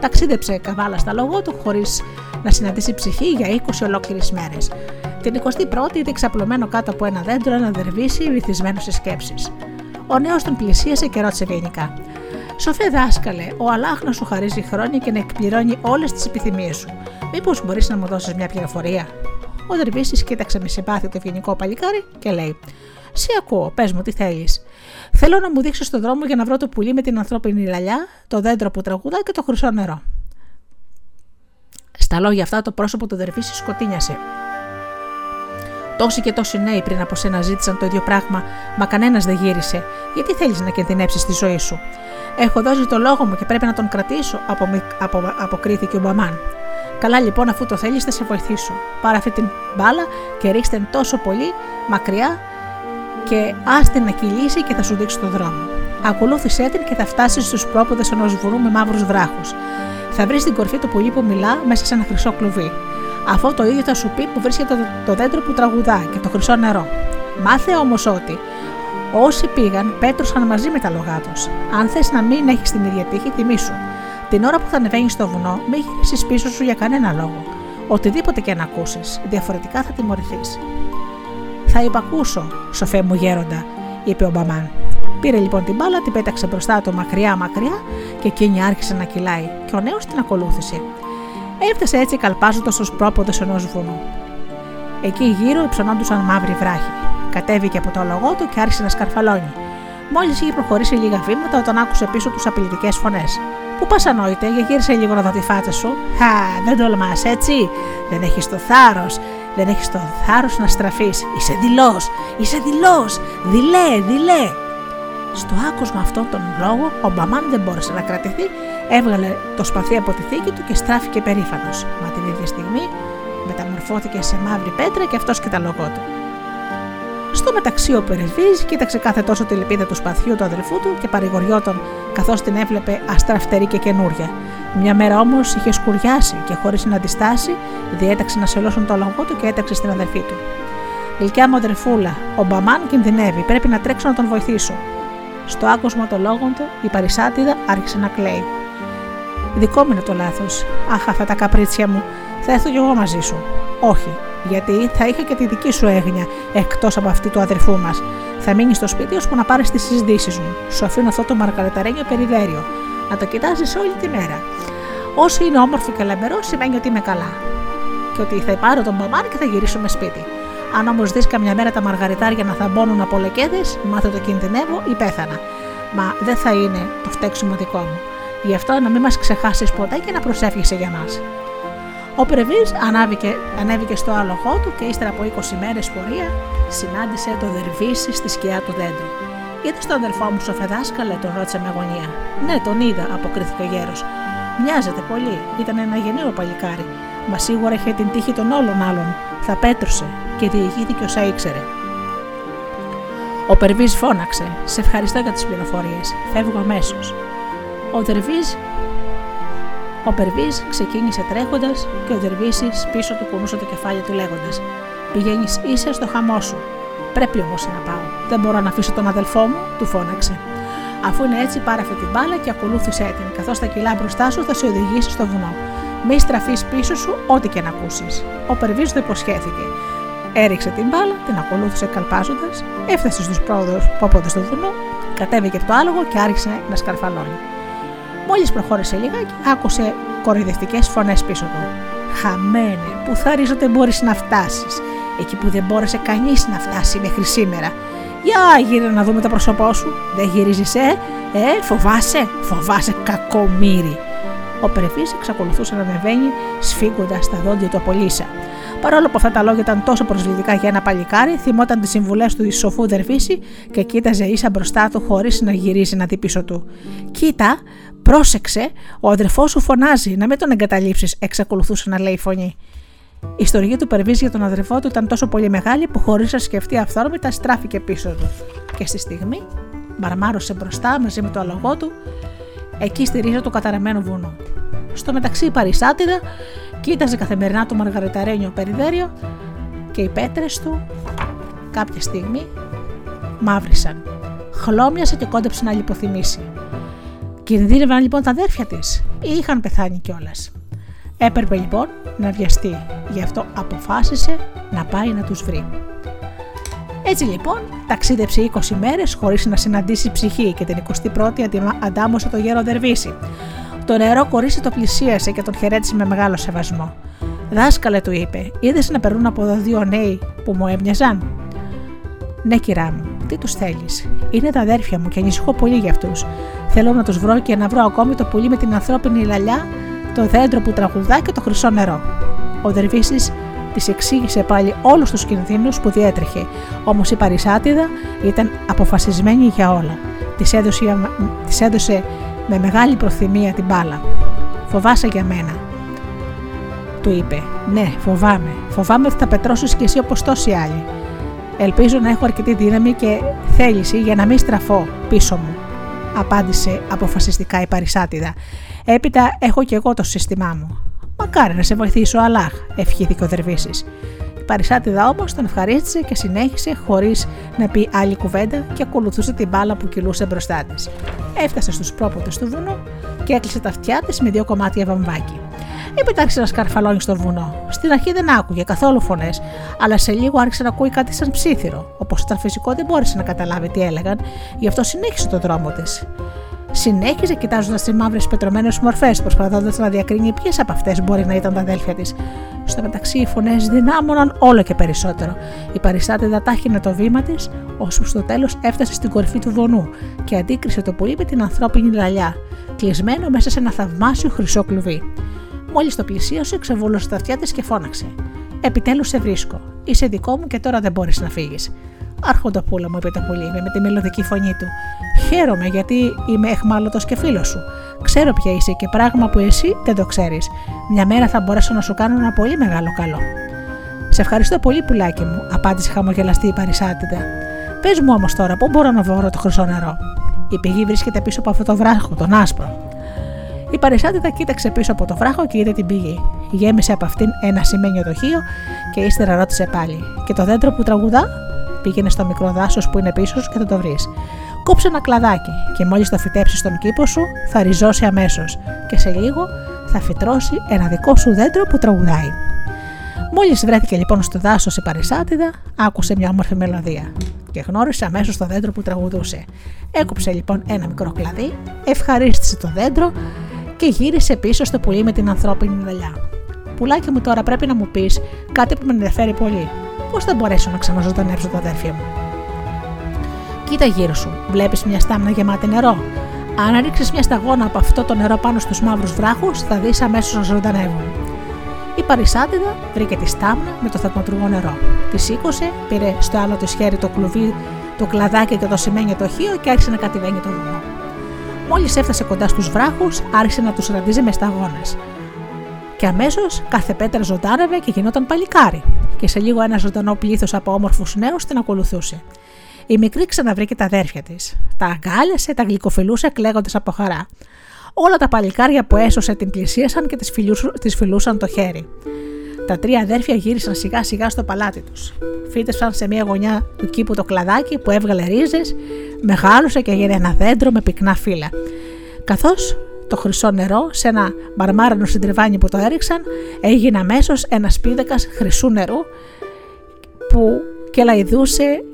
Ταξίδεψε καβάλα στα λόγω του χωρίς να συναντήσει ψυχή για 20 ολόκληρες μέρες. Την 21η είδε ξαπλωμένο κάτω από ένα δέντρο ένα δερβίσι βυθισμένο σε σκέψεις. Ο νέος τον πλησίασε και ρώτησε ευγενικά. Σοφέ δάσκαλε, ο Αλάχ να σου χαρίζει χρόνια και να εκπληρώνει όλες τις επιθυμίες σου. Μήπως μπορείς να μου δώσεις μια πληροφορία; Ο Δερβίση κοίταξε με συμπάθεια το ευγενικό παλικάρι και λέει: Σε ακούω, πες μου, τι θέλεις. Θέλω να μου δείξεις τον δρόμο για να βρω το πουλί με την ανθρώπινη λαλιά, το δέντρο που τραγουδά και το χρυσό νερό. Στα λόγια αυτά το πρόσωπο του Δερβίση σκοτίνιασε. Τόσοι και τόσοι νέοι πριν από σένα ζήτησαν το ίδιο πράγμα, μα κανένας δεν γύρισε. Γιατί θέλεις να κινδυνεύσει τη ζωή σου; Έχω δώσει το λόγο μου και πρέπει να τον κρατήσω, απο, απο, αποκρίθηκε ο Μπαμάν. Καλά λοιπόν, αφού το θέλεις, θα σε βοηθήσω. Πάρε αυτή την μπάλα και ρίξτε τόσο πολύ μακριά και άστε να κυλήσει και θα σου δείξει το δρόμο. Ακολούθησέ την και θα φτάσεις στους πρόποδες ενός βουρού με μαύρους βράχους. Θα βρεις την κορφή του πουλί που μιλά μέσα σε ένα χρυσό κλουβί. Αυτό το ίδιο θα σου πει που βρίσκεται το δέντρο που τραγουδά και το χρυσό νερό. Μάθε όμως ότι όσοι πήγαν πέτρωσαν μαζί με τα λογά τους. Αν θες να μην έχεις την ίδια τύχη, θυμήσου. Την ώρα που θα ανεβαίνεις στο βουνό, μην γυρίσεις πίσω σου για κανένα λόγο. Οτιδήποτε και αν ακούσεις, διαφορετικά θα τιμωρηθείς. Θα υπακούσω, σοφέ μου γέροντα, είπε ο Μπαμάν. Πήρε λοιπόν την μπάλα, την πέταξε μπροστά του μακριά μακριά και εκείνη άρχισε να κυλάει και ο νέος την ακολούθησε. Έφτασε έτσι καλπάζοντας στου πρόποδε ενός βουνού. Εκεί γύρω υψωνόντουσαν μαύροι βράχοι. Κατέβηκε από το λογό του και άρχισε να σκαρφαλώνει. Μόλις είχε προχωρήσει λίγα βήματα, όταν άκουσε πίσω τους απειλητικές φωνές. Πού πας ανόητε, για γύρισε λίγο να δω τη φάτσα σου. Χα, δεν τολμάς έτσι. Δεν έχεις το θάρρος. Δεν έχεις το θάρρος να στραφείς. Είσαι δηλό. Είσαι δηλό. Δηλέ, δηλέ. Στο άκουσμα αυτόν τον λόγο, ο Μπαμάν δεν μπόρεσε να κρατηθεί, έβγαλε το σπαθί από τη θήκη του και στράφηκε περήφανος. Μα την ίδια στιγμή μεταμορφώθηκε σε μαύρη πέτρα και αυτός και τα λογό του. Στο μεταξύ, ο Περισβή κοίταξε κάθε τόσο τη λυπίδα του σπαθιού του αδελφού του και παρηγοριόταν καθώς την έβλεπε αστραφτερή και καινούρια. Μια μέρα όμως είχε σκουριάσει και χωρίς να αντιστάσει, διέταξε να σελώσουν το λογό του και έταξε στην αδελφή του. Γλυκιά μου αδερφούλα, ο Μπαμάν κινδυνεύει, πρέπει να τρέξω να τον βοηθήσω. Στο άκουσμα των λόγων του, η παρισάτιδα άρχισε να κλαίει. Δικό μου είναι το λάθος. Αχ, αυτά τα καπρίτσια μου, θα έρθω κι εγώ μαζί σου. Όχι, γιατί θα είχα και τη δική σου έγνοια εκτός από αυτή του αδερφού μας. Θα μείνεις στο σπίτι ώσπου να πάρεις τις συζητήσεις μου. Σου αφήνω αυτό το μαργαρεταρένιο περιδέριο. Να το κοιτάζεις όλη τη μέρα. Όσο είναι όμορφο και λαμπερός, σημαίνει ότι είμαι καλά. Και ότι θα πάρω τον μπαμάν και θα γυρίσουμε σπίτι. Αν όμως δεις καμιά μέρα τα μαργαριτάρια να θαμπώνουν από λεκέδες, μάθε το κινδυνεύω ή πέθανα. Μα δεν θα είναι το φταίξιμο δικό μου. Γι' αυτό να μην μας ξεχάσεις ποτέ και να προσεύχεσαι για μας. Ο Πρεβής ανέβηκε στο άλογο του και ύστερα από 20 μέρες πορεία συνάντησε το δερβίσι στη σκιά του δέντρου. Είδες τον αδερφό μου σοφεδάσκαλε, τον ρώτησε με αγωνία. Ναι, τον είδα, αποκρίθηκε ο γέρος. Μοιάζεται πολύ, ήταν ένα γενναίο παλικάρι, μα σίγουρα είχε την τύχη των όλων άλλων. Θα πέτρωσε και διηγήθηκε όσα ήξερε. Ο Περβής φώναξε: Σε ευχαριστώ για τις πληροφορίες. Φεύγω αμέσως. Ο Δερβίζ ο Περβής ξεκίνησε τρέχοντας και ο Δερβίση πίσω του κουνούσε το κεφάλι του λέγοντας: Πηγαίνεις ίσα στο χαμό σου. Πρέπει όμως να πάω. Δεν μπορώ να αφήσω τον αδελφό μου, του φώναξε. Αφού είναι έτσι, πάρε αυτή την μπάλα και ακολούθησέ την. Καθώς τα κιλά μπροστά σου θα σε οδηγήσει στο βουνό. Μη στραφείς πίσω σου, ό,τι και να ακούσεις. Ο Περβής το υποσχέθηκε. Έριξε την μπάλα, την ακολούθησε καλπάζοντας, έφτασε στους πόποδε του βουνού, κατέβηκε από το άλογο και άρχισε να σκαρφαλώνει. Μόλις προχώρησε λιγάκι, άκουσε κοροϊδευτικές φωνές πίσω του. Χαμένε, που θα ρίζονται μπορείς να φτάσεις, εκεί που δεν μπόρεσε κανείς να φτάσει μέχρι σήμερα. Για γύρω να δούμε το πρόσωπό σου. Δεν γυρίζεις, ε, ε, φοβάσαι, φοβάσαι κακομύρι. Ο Πρεβή εξακολουθούσε να ανεβαίνει, σφίγγοντας τα δόντια του απολύσα. Παρόλο που αυτά τα λόγια ήταν τόσο προσβλητικά για ένα παλικάρι, θυμόταν τις συμβουλές του σοφού Δερβίση και κοίταζε ίσα μπροστά του χωρίς να γυρίσει να δει πίσω του. Κοίτα, πρόσεξε, ο αδερφός σου φωνάζει, να μην τον εγκαταλείψεις, εξακολουθούσε να λέει η φωνή. Η ιστορία του Περβής για τον αδερφό του ήταν τόσο πολύ μεγάλη που χωρίς να σκεφτεί αυθόρμητα στράφηκε πίσω του. Και στη στιγμή μπαρμάρωσε μπροστά μαζί με το αλογό του, εκεί στη ρίζα του καταραμένου βουνού. Στο μεταξύ η Παρισάτιδα κοίταζε καθημερινά το μαργαριταρένιο περιδέριο και οι πέτρες του κάποια στιγμή μαύρισαν. Χλώμιασε και κόντεψε να λιποθυμήσει. Κινδύνευαν λοιπόν τα αδέρφια της ή είχαν πεθάνει κιόλας. Έπρεπε λοιπόν να βιαστεί, γι' αυτό αποφάσισε να πάει να τους βρει. Έτσι λοιπόν ταξίδεψε 20 μέρες χωρίς να συναντήσει ψυχή και την 21η αντάμωσε το γέρο Δερβίση, το νερό κορίτσι το πλησίασε και τον χαιρέτησε με μεγάλο σεβασμό. Δάσκαλε, του είπε, είδες να περνούν από εδώ δύο νέοι που μου έμοιαζαν; Ναι, κυρά μου, τι τους θέλεις; Είναι τα αδέρφια μου και ανησυχώ πολύ για αυτούς. Θέλω να τους βρω και να βρω ακόμη το πουλί με την ανθρώπινη λαλιά, το δέντρο που τραγουδά και το χρυσό νερό. Ο Δερβίσης της εξήγησε πάλι όλους τους κινδύνους που διέτρεχε, όμως η Παρισάτιδα ήταν αποφασισμένη για όλα. Της έδωσε, έδωσε με μεγάλη προθυμία την μπάλα. Φοβάσαι για μένα. Του είπε: Ναι, φοβάμαι. Φοβάμαι ότι θα πετρώσεις κι εσύ όπως τόσοι άλλοι. Ελπίζω να έχω αρκετή δύναμη και θέληση για να μην στραφώ πίσω μου. Απάντησε αποφασιστικά η Παρισάτιδα. Έπειτα έχω κι εγώ το σύστημά μου. Μακάρι να σε βοηθήσω, Αλάχ, ευχήθηκε ο Δερβίσης. Η Παρισάτιδα όμως τον ευχαρίστησε και συνέχισε χωρίς να πει άλλη κουβέντα και ακολουθούσε την μπάλα που κυλούσε μπροστά της. Έφτασε στους πρόποδε του βουνού και έκλεισε τα αυτιά της με δύο κομμάτια βαμβάκι. Έπειτα άρχισε να σκαρφαλώνει στο βουνό. Στην αρχή δεν άκουγε καθόλου φωνές, αλλά σε λίγο άρχισε να ακούει κάτι σαν ψήθυρο. Όπως ήταν φυσικό, δεν μπόρεσε να καταλάβει τι έλεγαν, γι' αυτό συνέχισε το δρόμο της. Συνέχιζε κοιτάζοντας τι μαύρες πετρωμένες μορφές, προσπαθώντας να διακρίνει ποιες από αυτές μπορεί να ήταν τα αδέλφια της. Στο μεταξύ, οι φωνές δυνάμωναν όλο και περισσότερο. Η παριστάτη τάχυνε το βήμα της, ώσπου στο τέλος έφτασε στην κορυφή του βονού και αντίκρισε το πουλί με την ανθρώπινη λαλιά, κλεισμένο μέσα σε ένα θαυμάσιο χρυσό κλουβί. Μόλις το πλησίασε, ξεβούλωσε τα αυτιά της και φώναξε. Επιτέλους σε βρίσκω. Είσαι δικό μου και τώρα δεν μπορείς να φύγεις. Αρχοντοπούλα μου, είπε το πουλί με τη μελωδική φωνή του. Χαίρομαι γιατί είμαι εχμάλωτος και φίλος σου. Ξέρω ποια είσαι και πράγμα που εσύ δεν το ξέρεις. Μια μέρα θα μπορέσω να σου κάνω ένα πολύ μεγάλο καλό. Σε ευχαριστώ πολύ, πουλάκι μου, απάντησε χαμογελαστή η Παρισάτιδα. Πες μου όμως τώρα, πού μπορώ να βρω το χρυσό νερό; Η πηγή βρίσκεται πίσω από αυτό το βράχο, τον άσπρο. Η Παρισάτιδα κοίταξε πίσω από το βράχο και είδε την πηγή. Γέμισε από αυτήν ένα σημαίνιο δοχείο και ύστερα ρώτησε πάλι: Και το δέντρο που τραγουδά, πήγαινε στο μικρό δάσος που είναι πίσω και θα το βρεις. Κόψε ένα κλαδάκι και μόλις το φυτέψεις στον κήπο σου, θα ριζώσει αμέσως και σε λίγο θα φυτρώσει ένα δικό σου δέντρο που τραγουδάει. Μόλις βρέθηκε λοιπόν στο δάσος η Παρισάτιδα, άκουσε μια όμορφη μελωδία και γνώρισε αμέσως το δέντρο που τραγουδούσε. Έκοψε λοιπόν ένα μικρό κλαδί, ευχαρίστησε το δέντρο και γύρισε πίσω στο πουλί με την ανθρώπινη λαλιά. Πουλάκι μου τώρα πρέπει να μου πεις κάτι που με ενδιαφέρει πολύ. Πώς θα μπορέσω να ξαναζωντανέψω τα αδέρφια μου; Κοίτα γύρω σου, βλέπεις μια στάμνα γεμάτη νερό. Αν ρίξεις μια σταγόνα από αυτό το νερό πάνω στους μαύρους βράχους, θα δεις αμέσως να ζωντανεύουν. Η Παρισάτιδα βρήκε τη στάμνα με το θερμοτρούγο νερό. Της σήκωσε, πήρε στο άλλο της χέρι το κλουβί, το κλαδάκι και το σημαίνει το χείο και άρχισε να κατηβαίνει το βουνό. Μόλις έφτασε κοντά στους βράχους, άρχισε να τους ραντίζει με σταγόνες. Και αμέσως κάθε πέτρα ζωντάνευε και γινόταν παλικάρι. Και σε λίγο ένας ζωντανό πλήθο από όμορφους νέους την ακολουθούσε. Η μικρή ξαναβρήκε τα αδέρφια της. Τα αγκάλιασε, τα γλυκοφιλούσε κλαίγοντας από χαρά. Όλα τα παλικάρια που έσωσε την πλησίασαν και τη φιλούσαν το χέρι. Τα τρία αδέρφια γύρισαν σιγά σιγά στο παλάτι τους. Φύτευσαν σε μια γωνιά του κήπου το κλαδάκι που έβγαλε ρίζες, μεγάλωσε και έγινε ένα δέντρο με πυκνά φύλλα. Καθώς το χρυσό νερό σε ένα μαρμάρανο συντριβάνι που το έριξαν, έγινε αμέσως ένας πίδεκα χρυσού νερού που κελαϊδούσε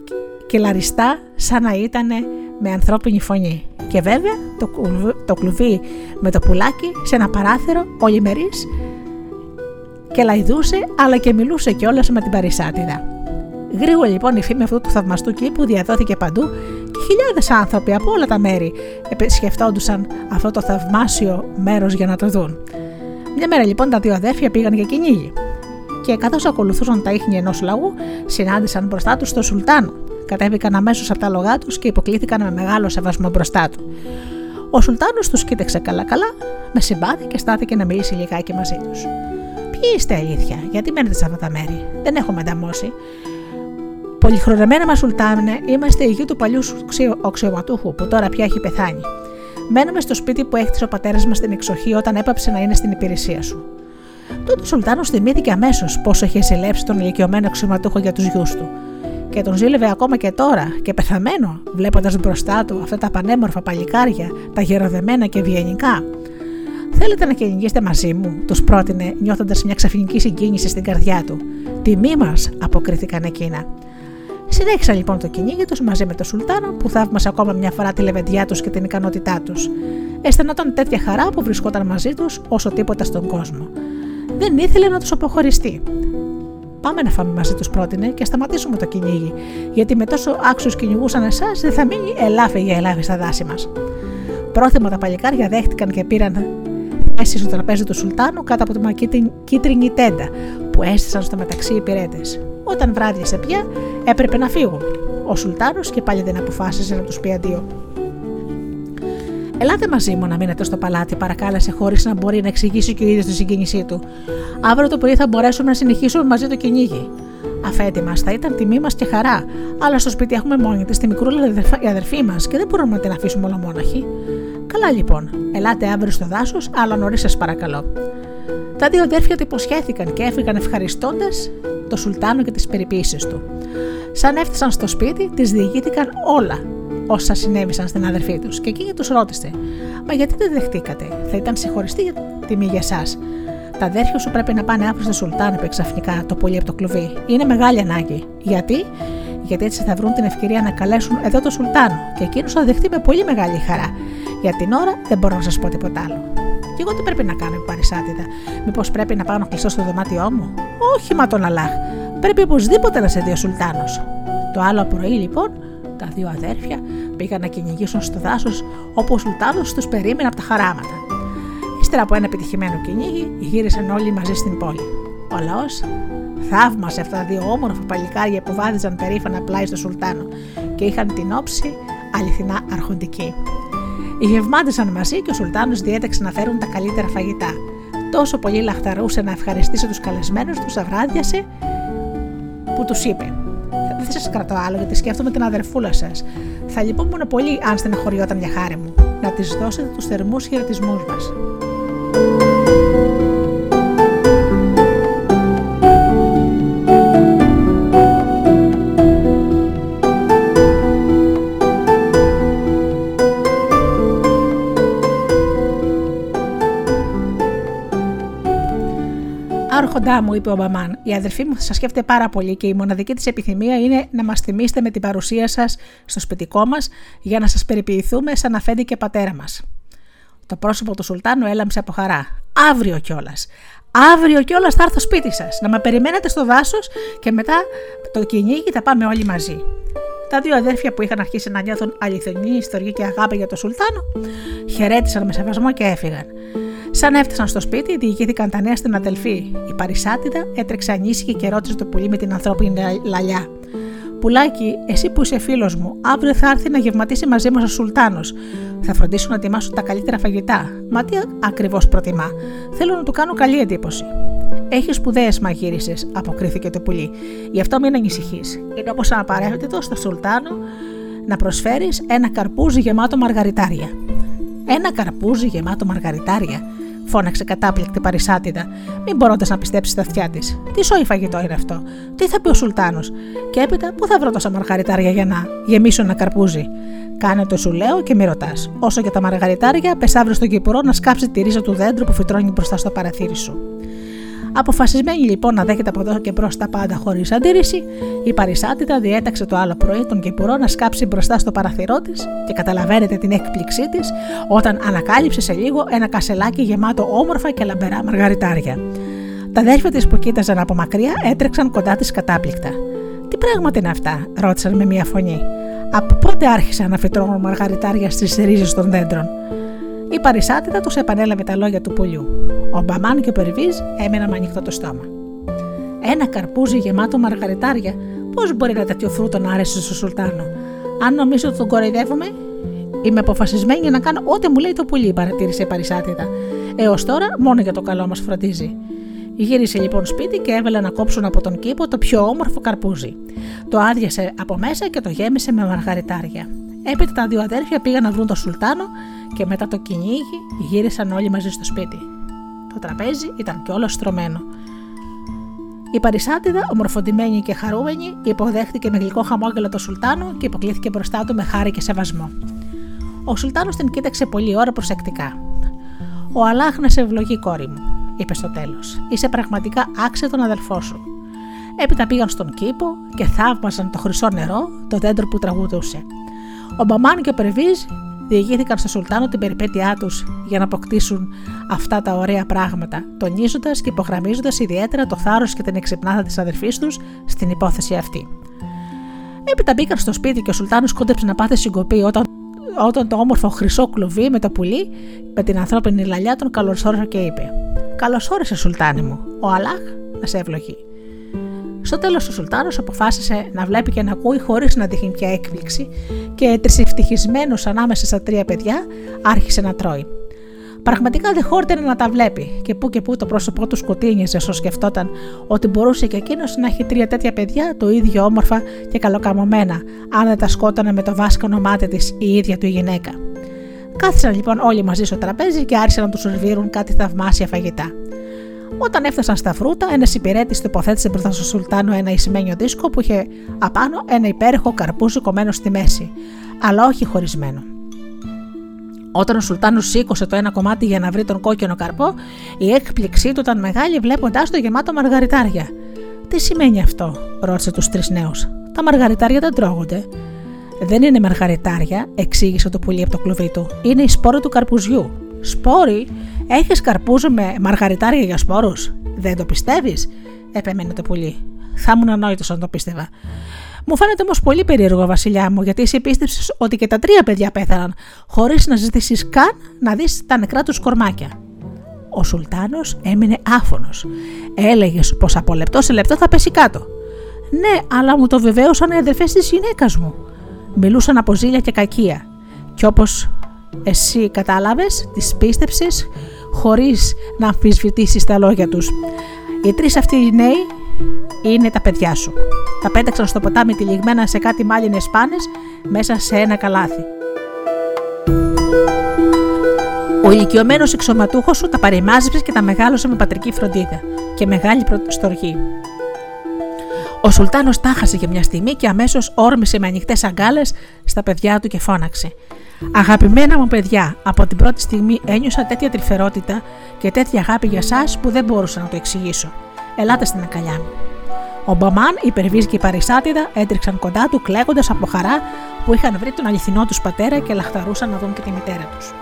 και λαριστά σαν να ήταν με ανθρώπινη φωνή. Και βέβαια το, το κλουβί με το πουλάκι σε ένα παράθυρο ολιμερής και λαϊδούσε αλλά και μιλούσε κιόλας με την παρισάτιδα. Γρήγορα λοιπόν η φήμη αυτού του θαυμαστού κήπου διαδόθηκε παντού και χιλιάδες άνθρωποι από όλα τα μέρη επισκεφτόντουσαν αυτό το θαυμάσιο μέρος για να το δουν. Μια μέρα λοιπόν τα δύο αδέρφια πήγαν για κυνήγι και καθώς ακολουθούσαν τα ίχνη ενός λαού, συνάντησαν μπροστά τους τον Σουλτάνο. Κατέβηκαν αμέσως από τα λογά τους και υποκλήθηκαν με μεγάλο σεβασμό μπροστά του. Ο Σουλτάνος τους κοίταξε καλά-καλά, με συμπάθη και στάθηκε να μιλήσει λιγάκι μαζί τους. Ποιοι είστε αλήθεια, γιατί μένετε σε αυτά τα μέρη, δεν έχουμε ανταμώσει. Πολυχρονεμένα μας Σουλτάνε, είμαστε οι γη του παλιού οξιωματούχου που τώρα πια έχει πεθάνει. Μένουμε στο σπίτι που έχτισε ο πατέρας μας στην εξοχή όταν έπαψε να είναι στην υπηρεσία σου. Τότε ο Σουλτάνος θυμήθηκε αμέσως πόσο είχε συλλέψει τον ηλικιωμένο αξιωματούχο για τους γιους του. Και τον ζήλευε ακόμα και τώρα και πεθαμένο, βλέποντας μπροστά του αυτά τα πανέμορφα παλικάρια, τα γεροδεμένα και ευγενικά. Θέλετε να κυνηγήσετε μαζί μου, τους πρότεινε, νιώθοντας μια ξαφνική συγκίνηση στην καρδιά του. Τιμή μας, αποκρίθηκαν εκείνα. Συνέχισαν λοιπόν το κυνήγι τους μαζί με τον Σουλτάνο που θαύμασε ακόμα μια φορά τη λεβεντιά τους και την ικανότητά τους. Αισθανόταν τέτοια χαρά που βρισκόταν μαζί τους όσο τίποτα στον κόσμο. Δεν ήθελε να τους αποχωριστεί. Πάμε να φάμε μαζί τους, πρότεινε, και σταματήσουμε το κυνήγι, γιατί με τόσο άξιους κυνηγούσαν εσάς δεν θα μείνει ελάφη για ελάφη στα δάση μας. Πρόθυμα τα παλικάρια δέχτηκαν και πήραν θέση στο τραπέζι του Σουλτάνου κάτω από τη κίτρινη τέντα που έστησαν στο μεταξύ οι υπηρέτες. Όταν βράδιασε πια, έπρεπε να φύγουν. Ο Σουλτάνος και πάλι δεν αποφάσισε να τους πει αντίο. Ελάτε μαζί μου να μείνετε στο παλάτι, παρακάλεσε χωρίς να μπορεί να εξηγήσει και ο ίδιος τη συγκίνησή του. Αύριο το πρωί θα μπορέσουμε να συνεχίσουμε μαζί το κυνήγι. Αφέτη μας, θα ήταν τιμή μας και χαρά, αλλά στο σπίτι έχουμε μόνη της τη μικρούλα η αδερφή μας και δεν μπορούμε να την αφήσουμε ολομόναχη. Καλά λοιπόν, ελάτε αύριο στο δάσος, αλλά νωρίς σας παρακαλώ. Τα δύο αδέρφια του υποσχέθηκαν και έφυγαν ευχαριστώντας το Σουλτάνο και τις περιποίησεις του. Σαν έφτασαν στο σπίτι, τις διηγήθηκαν όλα όσα συνέβησαν στην αδερφή τους και εκείνη τους ρώτησε: Μα γιατί δεν δεχτήκατε, θα ήταν συγχωριστή για τιμή για εσάς. Τα αδέρφια σου πρέπει να πάνε αύριο στο Σουλτάν, είπε ξαφνικά το πολύ από το κλουβί. Είναι μεγάλη ανάγκη. Γιατί; Γιατί έτσι θα βρουν την ευκαιρία να καλέσουν εδώ το Σουλτάνο και εκείνος θα δεχτεί με πολύ μεγάλη χαρά. Για την ώρα δεν μπορώ να σας πω τίποτα άλλο. Και εγώ τι πρέπει να κάνω, παρισάτητα. Μήπως πρέπει να πάω να κλειστώ στο δωμάτιό μου; Όχι, μα τον Αλάχ. Πρέπει οπωσδήποτε να σε δει ο Σουλτάνος. Το άλλο πρωί λοιπόν τα δύο αδέρφια πήγαν να κυνηγήσουν στο δάσος όπου ο Σουλτάνος τους περίμενε από τα χαράματα. Ύστερα από ένα επιτυχημένο κυνήγι, γύρισαν όλοι μαζί στην πόλη. Ο λαός θαύμασε αυτά τα δύο όμορφα παλικάρια που βάδιζαν περήφανα πλάι στο Σουλτάνο και είχαν την όψη αληθινά αρχοντική. Γευμάτισαν μαζί και ο Σουλτάνος διέταξε να φέρουν τα καλύτερα φαγητά. Τόσο πολύ λαχταρούσε να ευχαριστήσει τους καλεσμένους του, αβράδιασε που τους είπε: δεν σας κρατώ άλλο γιατί σκέφτομαι την αδερφούλα σας. Θα λυπόμουν πολύ αν στεναχωριόταν μια χάρη μου. Να της δώσετε τους θερμούς χαιρετισμούς μας. Άρχοντά μου, είπε ο Μπαμάν, η αδερφή μου θα σας σκέφτεται πάρα πολύ και η μοναδική της επιθυμία είναι να μας θυμίσετε με την παρουσία σας στο σπιτικό μας για να σας περιποιηθούμε σαν αφέντη και πατέρα μας. Το πρόσωπο του Σουλτάνου έλαμψε από χαρά. Αύριο κιόλας. Αύριο κιόλας θα έρθω σπίτι σας. Να με περιμένετε στο δάσος και μετά το κυνήγι θα πάμε όλοι μαζί. Τα δύο αδέρφια που είχαν αρχίσει να νιώθουν αληθινή ιστορία και αγάπη για τον Σουλτάνο χαιρέτησαν με σεβασμό και έφυγαν. Σαν έφτασαν στο σπίτι, διηγήθηκαν τα νέα στην αδελφή. Η Παρισάτιδα έτρεξε ανήσυχη και ρώτησε το πουλί με την ανθρώπινη λαλιά. Πουλάκι, εσύ που είσαι φίλος μου, αύριο θα έρθει να γευματίσει μαζί μας ο Σουλτάνος. Θα φροντίσω να ετοιμάσω τα καλύτερα φαγητά. Μα τι ακριβώς προτιμά. Θέλω να του κάνω καλή εντύπωση. Έχεις σπουδαίες μαγείρισε, αποκρίθηκε το πουλί. Γι' αυτό μην ανησυχείς. Είναι όπως αναπαρεύεται στο Σουλτάνο να προσφέρεις ένα καρπούζι γεμάτο μαργαριτάρια. Ένα καρπούζι γεμάτο μαργαριτάρια φώναξε κατάπληκτη παρισάτιδα, μην μπορώντας να πιστέψεις στα αυτιά της. Τι σόι φαγητό είναι αυτό, τι θα πει ο Σουλτάνος, και έπειτα πού θα βρω τόσα μαργαριτάρια για να γεμίσω ένα καρπούζι. Κάνε το σου λέω και μη ρωτάς. Όσο για τα μαργαριτάρια, πες αύριο στον κυπουρό να σκάψει τη ρίζα του δέντρου που φυτρώνει μπροστά στο παραθύρι σου. Αποφασισμένη λοιπόν να δέχεται από εδώ και μπρος τα πάντα χωρίς αντίρρηση, η Παρισάτητα διέταξε το άλλο πρωί τον Κυπουρό να σκάψει μπροστά στο παραθυρό της και καταλαβαίνετε την έκπληξή της όταν ανακάλυψε σε λίγο ένα κασελάκι γεμάτο όμορφα και λαμπερά μαργαριτάρια. Τα αδέρφια της που κοίταζαν από μακριά έτρεξαν κοντά της κατάπληκτα. Τι πράγματα είναι αυτά, ρώτησαν με μία φωνή. Από πότε άρχισαν να φυτρώνουν μαργαριτάρια στις ρίζες των δέντρων; Η παρισάτητα τους επανέλαβε τα λόγια του πουλιού. Ο Μπαμάν και ο Περβίζ έμεναν με ανοιχτό το στόμα. Ένα καρπούζι γεμάτο μαργαριτάρια, πώς μπορεί ένα τέτοιο φρούτο να άρεσε στο Σουλτάνο; Αν νομίζω ότι τον κοροϊδεύουμε, είμαι αποφασισμένη να κάνω ό,τι μου λέει το πουλί, παρατήρησε η παρισάτητα. Έως τώρα μόνο για το καλό μας φροντίζει. Γύρισε λοιπόν σπίτι και έβαλε να κόψουν από τον κήπο το πιο όμορφο καρπούζι. Το άδειασε από μέσα και το γέμισε με μαργαριτάρια. Έπειτα τα δύο αδέρφια πήγαν να βρουν τον Σουλτάνο και μετά το κυνήγι γύρισαν όλοι μαζί στο σπίτι. Το τραπέζι ήταν κιόλα στρωμένο. Η Παρισάτιδα, ομορφωτημένη και χαρούμενη, υποδέχτηκε με γλυκό χαμόγελο τον Σουλτάνο και υποκλήθηκε μπροστά του με χάρη και σεβασμό. Ο Σουλτάνος την κοίταξε πολλή ώρα προσεκτικά. Ο Αλάχ να σε ευλογεί, κόρη μου, είπε στο τέλος. Είσαι πραγματικά άξιο τον αδελφό σου. Έπειτα πήγαν στον κήπο και θαύμαζαν το χρυσό νερό, το δέντρο που τραγουδούσε. Ο Μπαμάν και ο Περβίζ διηγήθηκαν στο Σουλτάνο την περιπέτειά τους για να αποκτήσουν αυτά τα ωραία πράγματα, τονίζοντας και υπογραμμίζοντας ιδιαίτερα το θάρρος και την εξυπνάδα της αδερφής τους στην υπόθεση αυτή. Έπειτα μπήκαν στο σπίτι και ο Σουλτάνος κόντεψε να πάθει συγκοπή όταν, όταν το όμορφο χρυσό κλουβί με το πουλί με την ανθρώπινη λαλιά τον καλωσόρισε και είπε: Καλώ όρισε, Σουλτάνη μου, ο Αλάχ να σε ευλογεί. Στο τέλος, ο Σουλτάνος αποφάσισε να βλέπει και να ακούει χωρίς να δείχνει πια έκπληξη και τρισευτυχισμένος ανάμεσα στα τρία παιδιά άρχισε να τρώει. Πραγματικά δεν χόρτενε να τα βλέπει και που και που το πρόσωπό του σκοτίνιζε όσο σκεφτόταν ότι μπορούσε και εκείνος να έχει τρία τέτοια παιδιά το ίδιο όμορφα και καλοκαμωμένα, αν δεν τα σκότωνε με το βάσκανο μάτι της η ίδια του η γυναίκα. Κάθισαν λοιπόν όλοι μαζί στο τραπέζι και άρχισαν να τους σερβίρουν κάτι θαυμάσια φαγητά. Όταν έφτασαν στα φρούτα, ένας υπηρέτης τοποθέτησε μπροστά στο Σουλτάνο ένα ισημένιο δίσκο που είχε απάνω ένα υπέροχο καρπούζι κομμένο στη μέση, αλλά όχι χωρισμένο. Όταν ο Σουλτάνος σήκωσε το ένα κομμάτι για να βρει τον κόκκινο καρπό, η έκπληξή του ήταν μεγάλη βλέποντάς το γεμάτο μαργαριτάρια. Τι σημαίνει αυτό, ρώτησε τους τρεις νέους. Τα μαργαριτάρια δεν τρώγονται. Δεν είναι μαργαριτάρια, εξήγησε το πουλί από το κλουβί του. Είναι η σπόρη του καρπουζιού. Σπόρη, έχεις καρπούζο με μαργαριτάρια για σπόρους; Δεν το πιστεύεις, επέμενε το πουλί. Θα ήμουν ανόητος αν το πίστευα. Μου φαίνεται όμως πολύ περίεργο, Βασιλιά μου, γιατί εσύ πίστεψε ότι και τα τρία παιδιά πέθαναν, χωρίς να ζητήσεις καν να δεις τα νεκρά τους κορμάκια. Ο Σουλτάνος έμεινε άφωνος. Έλεγες πως από λεπτό σε λεπτό θα πέσει κάτω. Ναι, αλλά μου το βεβαίωσαν οι αδερφές της γυναίκας μου. Μιλούσαν από ζήλια και κακία. Κι όπως εσύ κατάλαβες, τι πίστεψε χωρίς να αμφισβητήσεις τα λόγια τους. Οι τρεις αυτοί οι νέοι είναι τα παιδιά σου. Τα πέταξαν στο ποτάμι τυλιγμένα σε κάτι μάλινες πάνες μέσα σε ένα καλάθι. Ο ηλικιωμένος εξωματούχος σου τα παρεμάζεψε και τα μεγάλωσε με πατρική φροντίδα και μεγάλη στοργή. Ο Σουλτάνος τάχασε για μια στιγμή και αμέσως όρμησε με ανοιχτές αγκάλες στα παιδιά του και φώναξε. Αγαπημένα μου παιδιά, από την πρώτη στιγμή ένιωσα τέτοια τρυφερότητα και τέτοια αγάπη για εσά που δεν μπορούσα να το εξηγήσω. Ελάτε στην αγκαλιά μου. Ο Μπαμάν, η Περβίζ και η Παρισάτιδα έτρεξαν κοντά του κλαίγοντας από χαρά που είχαν βρει τον αληθινό τους πατέρα και λαχταρούσαν να δουν και τη μητέρα τους.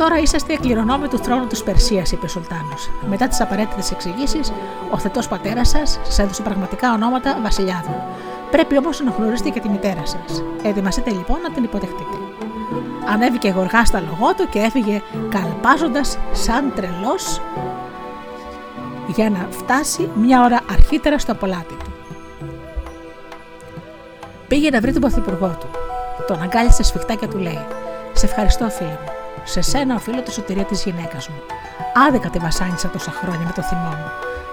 Τώρα είσαστε εκκληρονόμοι του θρόνου της Περσίας, είπε ο Σουλτάνος. Μετά τις απαραίτητες εξηγήσεις, ο θετός πατέρας σας σας έδωσε πραγματικά ονόματα βασιλιάδων. Πρέπει όμως να γνωρίσετε και τη μητέρα σας. Ετοιμαστείτε λοιπόν να την υποδεχτείτε. Ανέβηκε γοργά στα λογό του και έφυγε καλπάζοντας σαν τρελός για να φτάσει μια ώρα αρχίτερα στο απολάτι του. Πήγε να βρει τον πρωθυπουργό του. Τον αγκάλισε σφιχτά και του λέει: Σε ευχαριστώ, φίλε μου. Σε σένα οφείλω τη σωτηρία της γυναίκας μου. Άδικα τη βασάνισα τόσα χρόνια με το θυμό μου.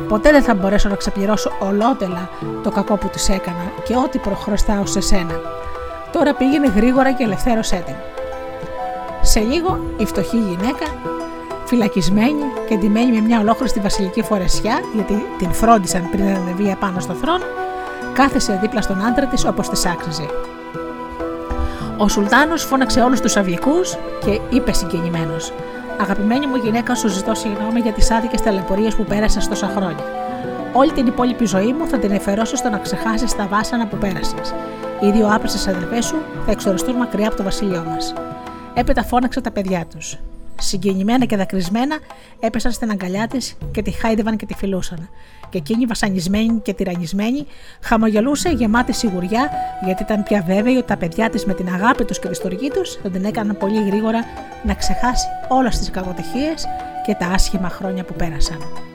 Ποτέ δεν θα μπορέσω να ξεπληρώσω ολότελα το κακό που της έκανα και ό,τι προχρωστάω σε σένα. Τώρα πήγαινε γρήγορα και ελευθέρωσέ την. Σε λίγο η φτωχή γυναίκα φυλακισμένη και εντυμένη με μια ολόκληρη βασιλική φορεσιά, γιατί την φρόντισαν πριν ανεβεί επάνω στο θρόνο, κάθεσε δίπλα στον άντρα της όπως τη άξιζε. Ο Σουλτάνος φώναξε όλους τους αυγικούς και είπε συγκινημένος: Αγαπημένη μου γυναίκα, σου ζητώ συγγνώμη για τις άδικες ταλαιπωρίες που πέρασα τόσα χρόνια. Όλη την υπόλοιπη ζωή μου θα την εφερώσω στο να ξεχάσεις τα βάσανα που πέρασες. Οι δύο άπρεστε αδερφέ σου θα εξοριστούν μακριά από το βασίλειό μας. Έπειτα φώναξε τα παιδιά τους. Συγκινημένα και δακρυσμένα έπεσαν στην αγκαλιά της και τη χάιδευαν και τη φιλούσαν. Και εκείνη, βασανισμένη και τυραννισμένη, χαμογελούσε γεμάτη σιγουριά, γιατί ήταν πια βέβαιη ότι τα παιδιά της με την αγάπη τους και τη στοργή τους θα την έκαναν πολύ γρήγορα να ξεχάσει όλες τις κακοτυχίες και τα άσχημα χρόνια που πέρασαν.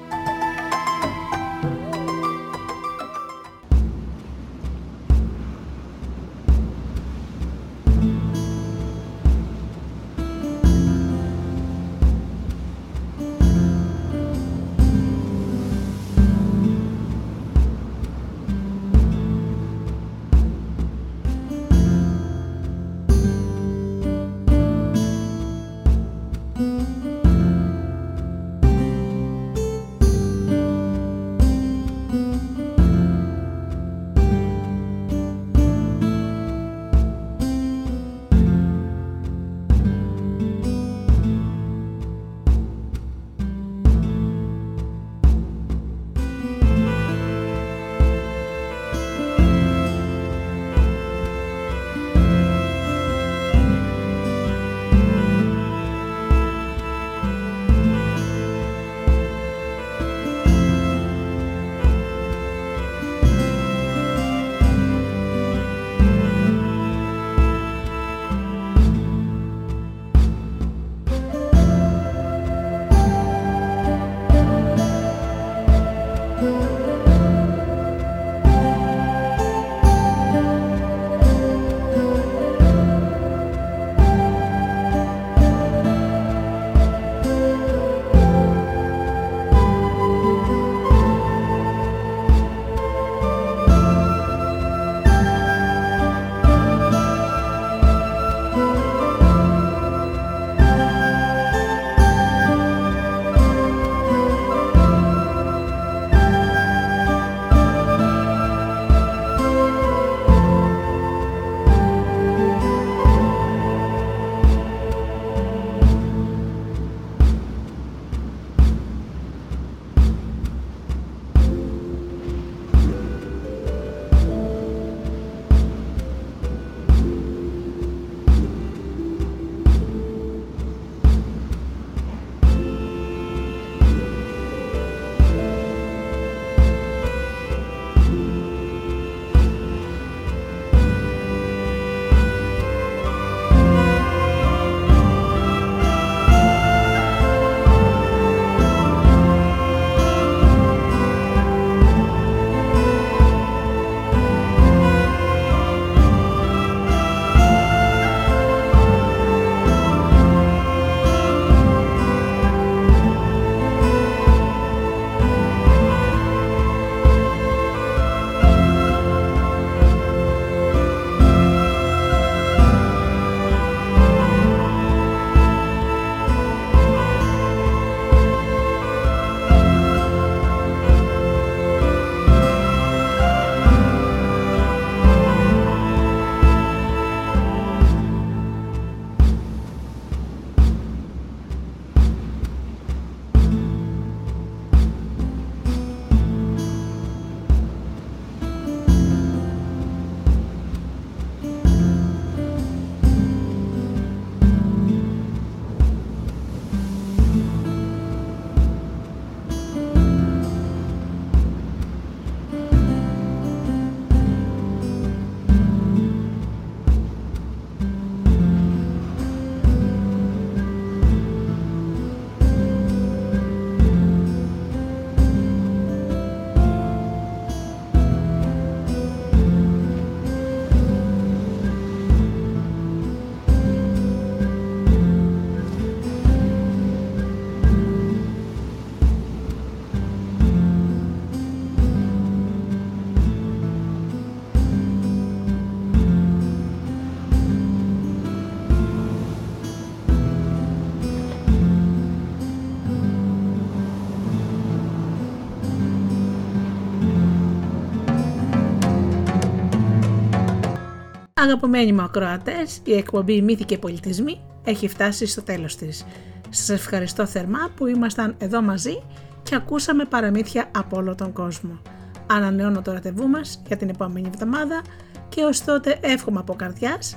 Αγαπημένοι μου ακροατές, η εκπομπή Μύθοι και Πολιτισμοί έχει φτάσει στο τέλος της. Σας ευχαριστώ θερμά που ήμασταν εδώ μαζί και ακούσαμε παραμύθια από όλο τον κόσμο. Ανανεώνω το ραντεβού μας για την επόμενη εβδομάδα και ως τότε εύχομαι από καρδιάς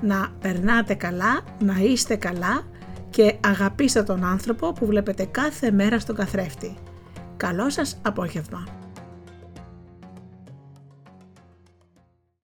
να περνάτε καλά, να είστε καλά και αγαπήστε τον άνθρωπο που βλέπετε κάθε μέρα στον καθρέφτη. Καλό σας απόγευμα!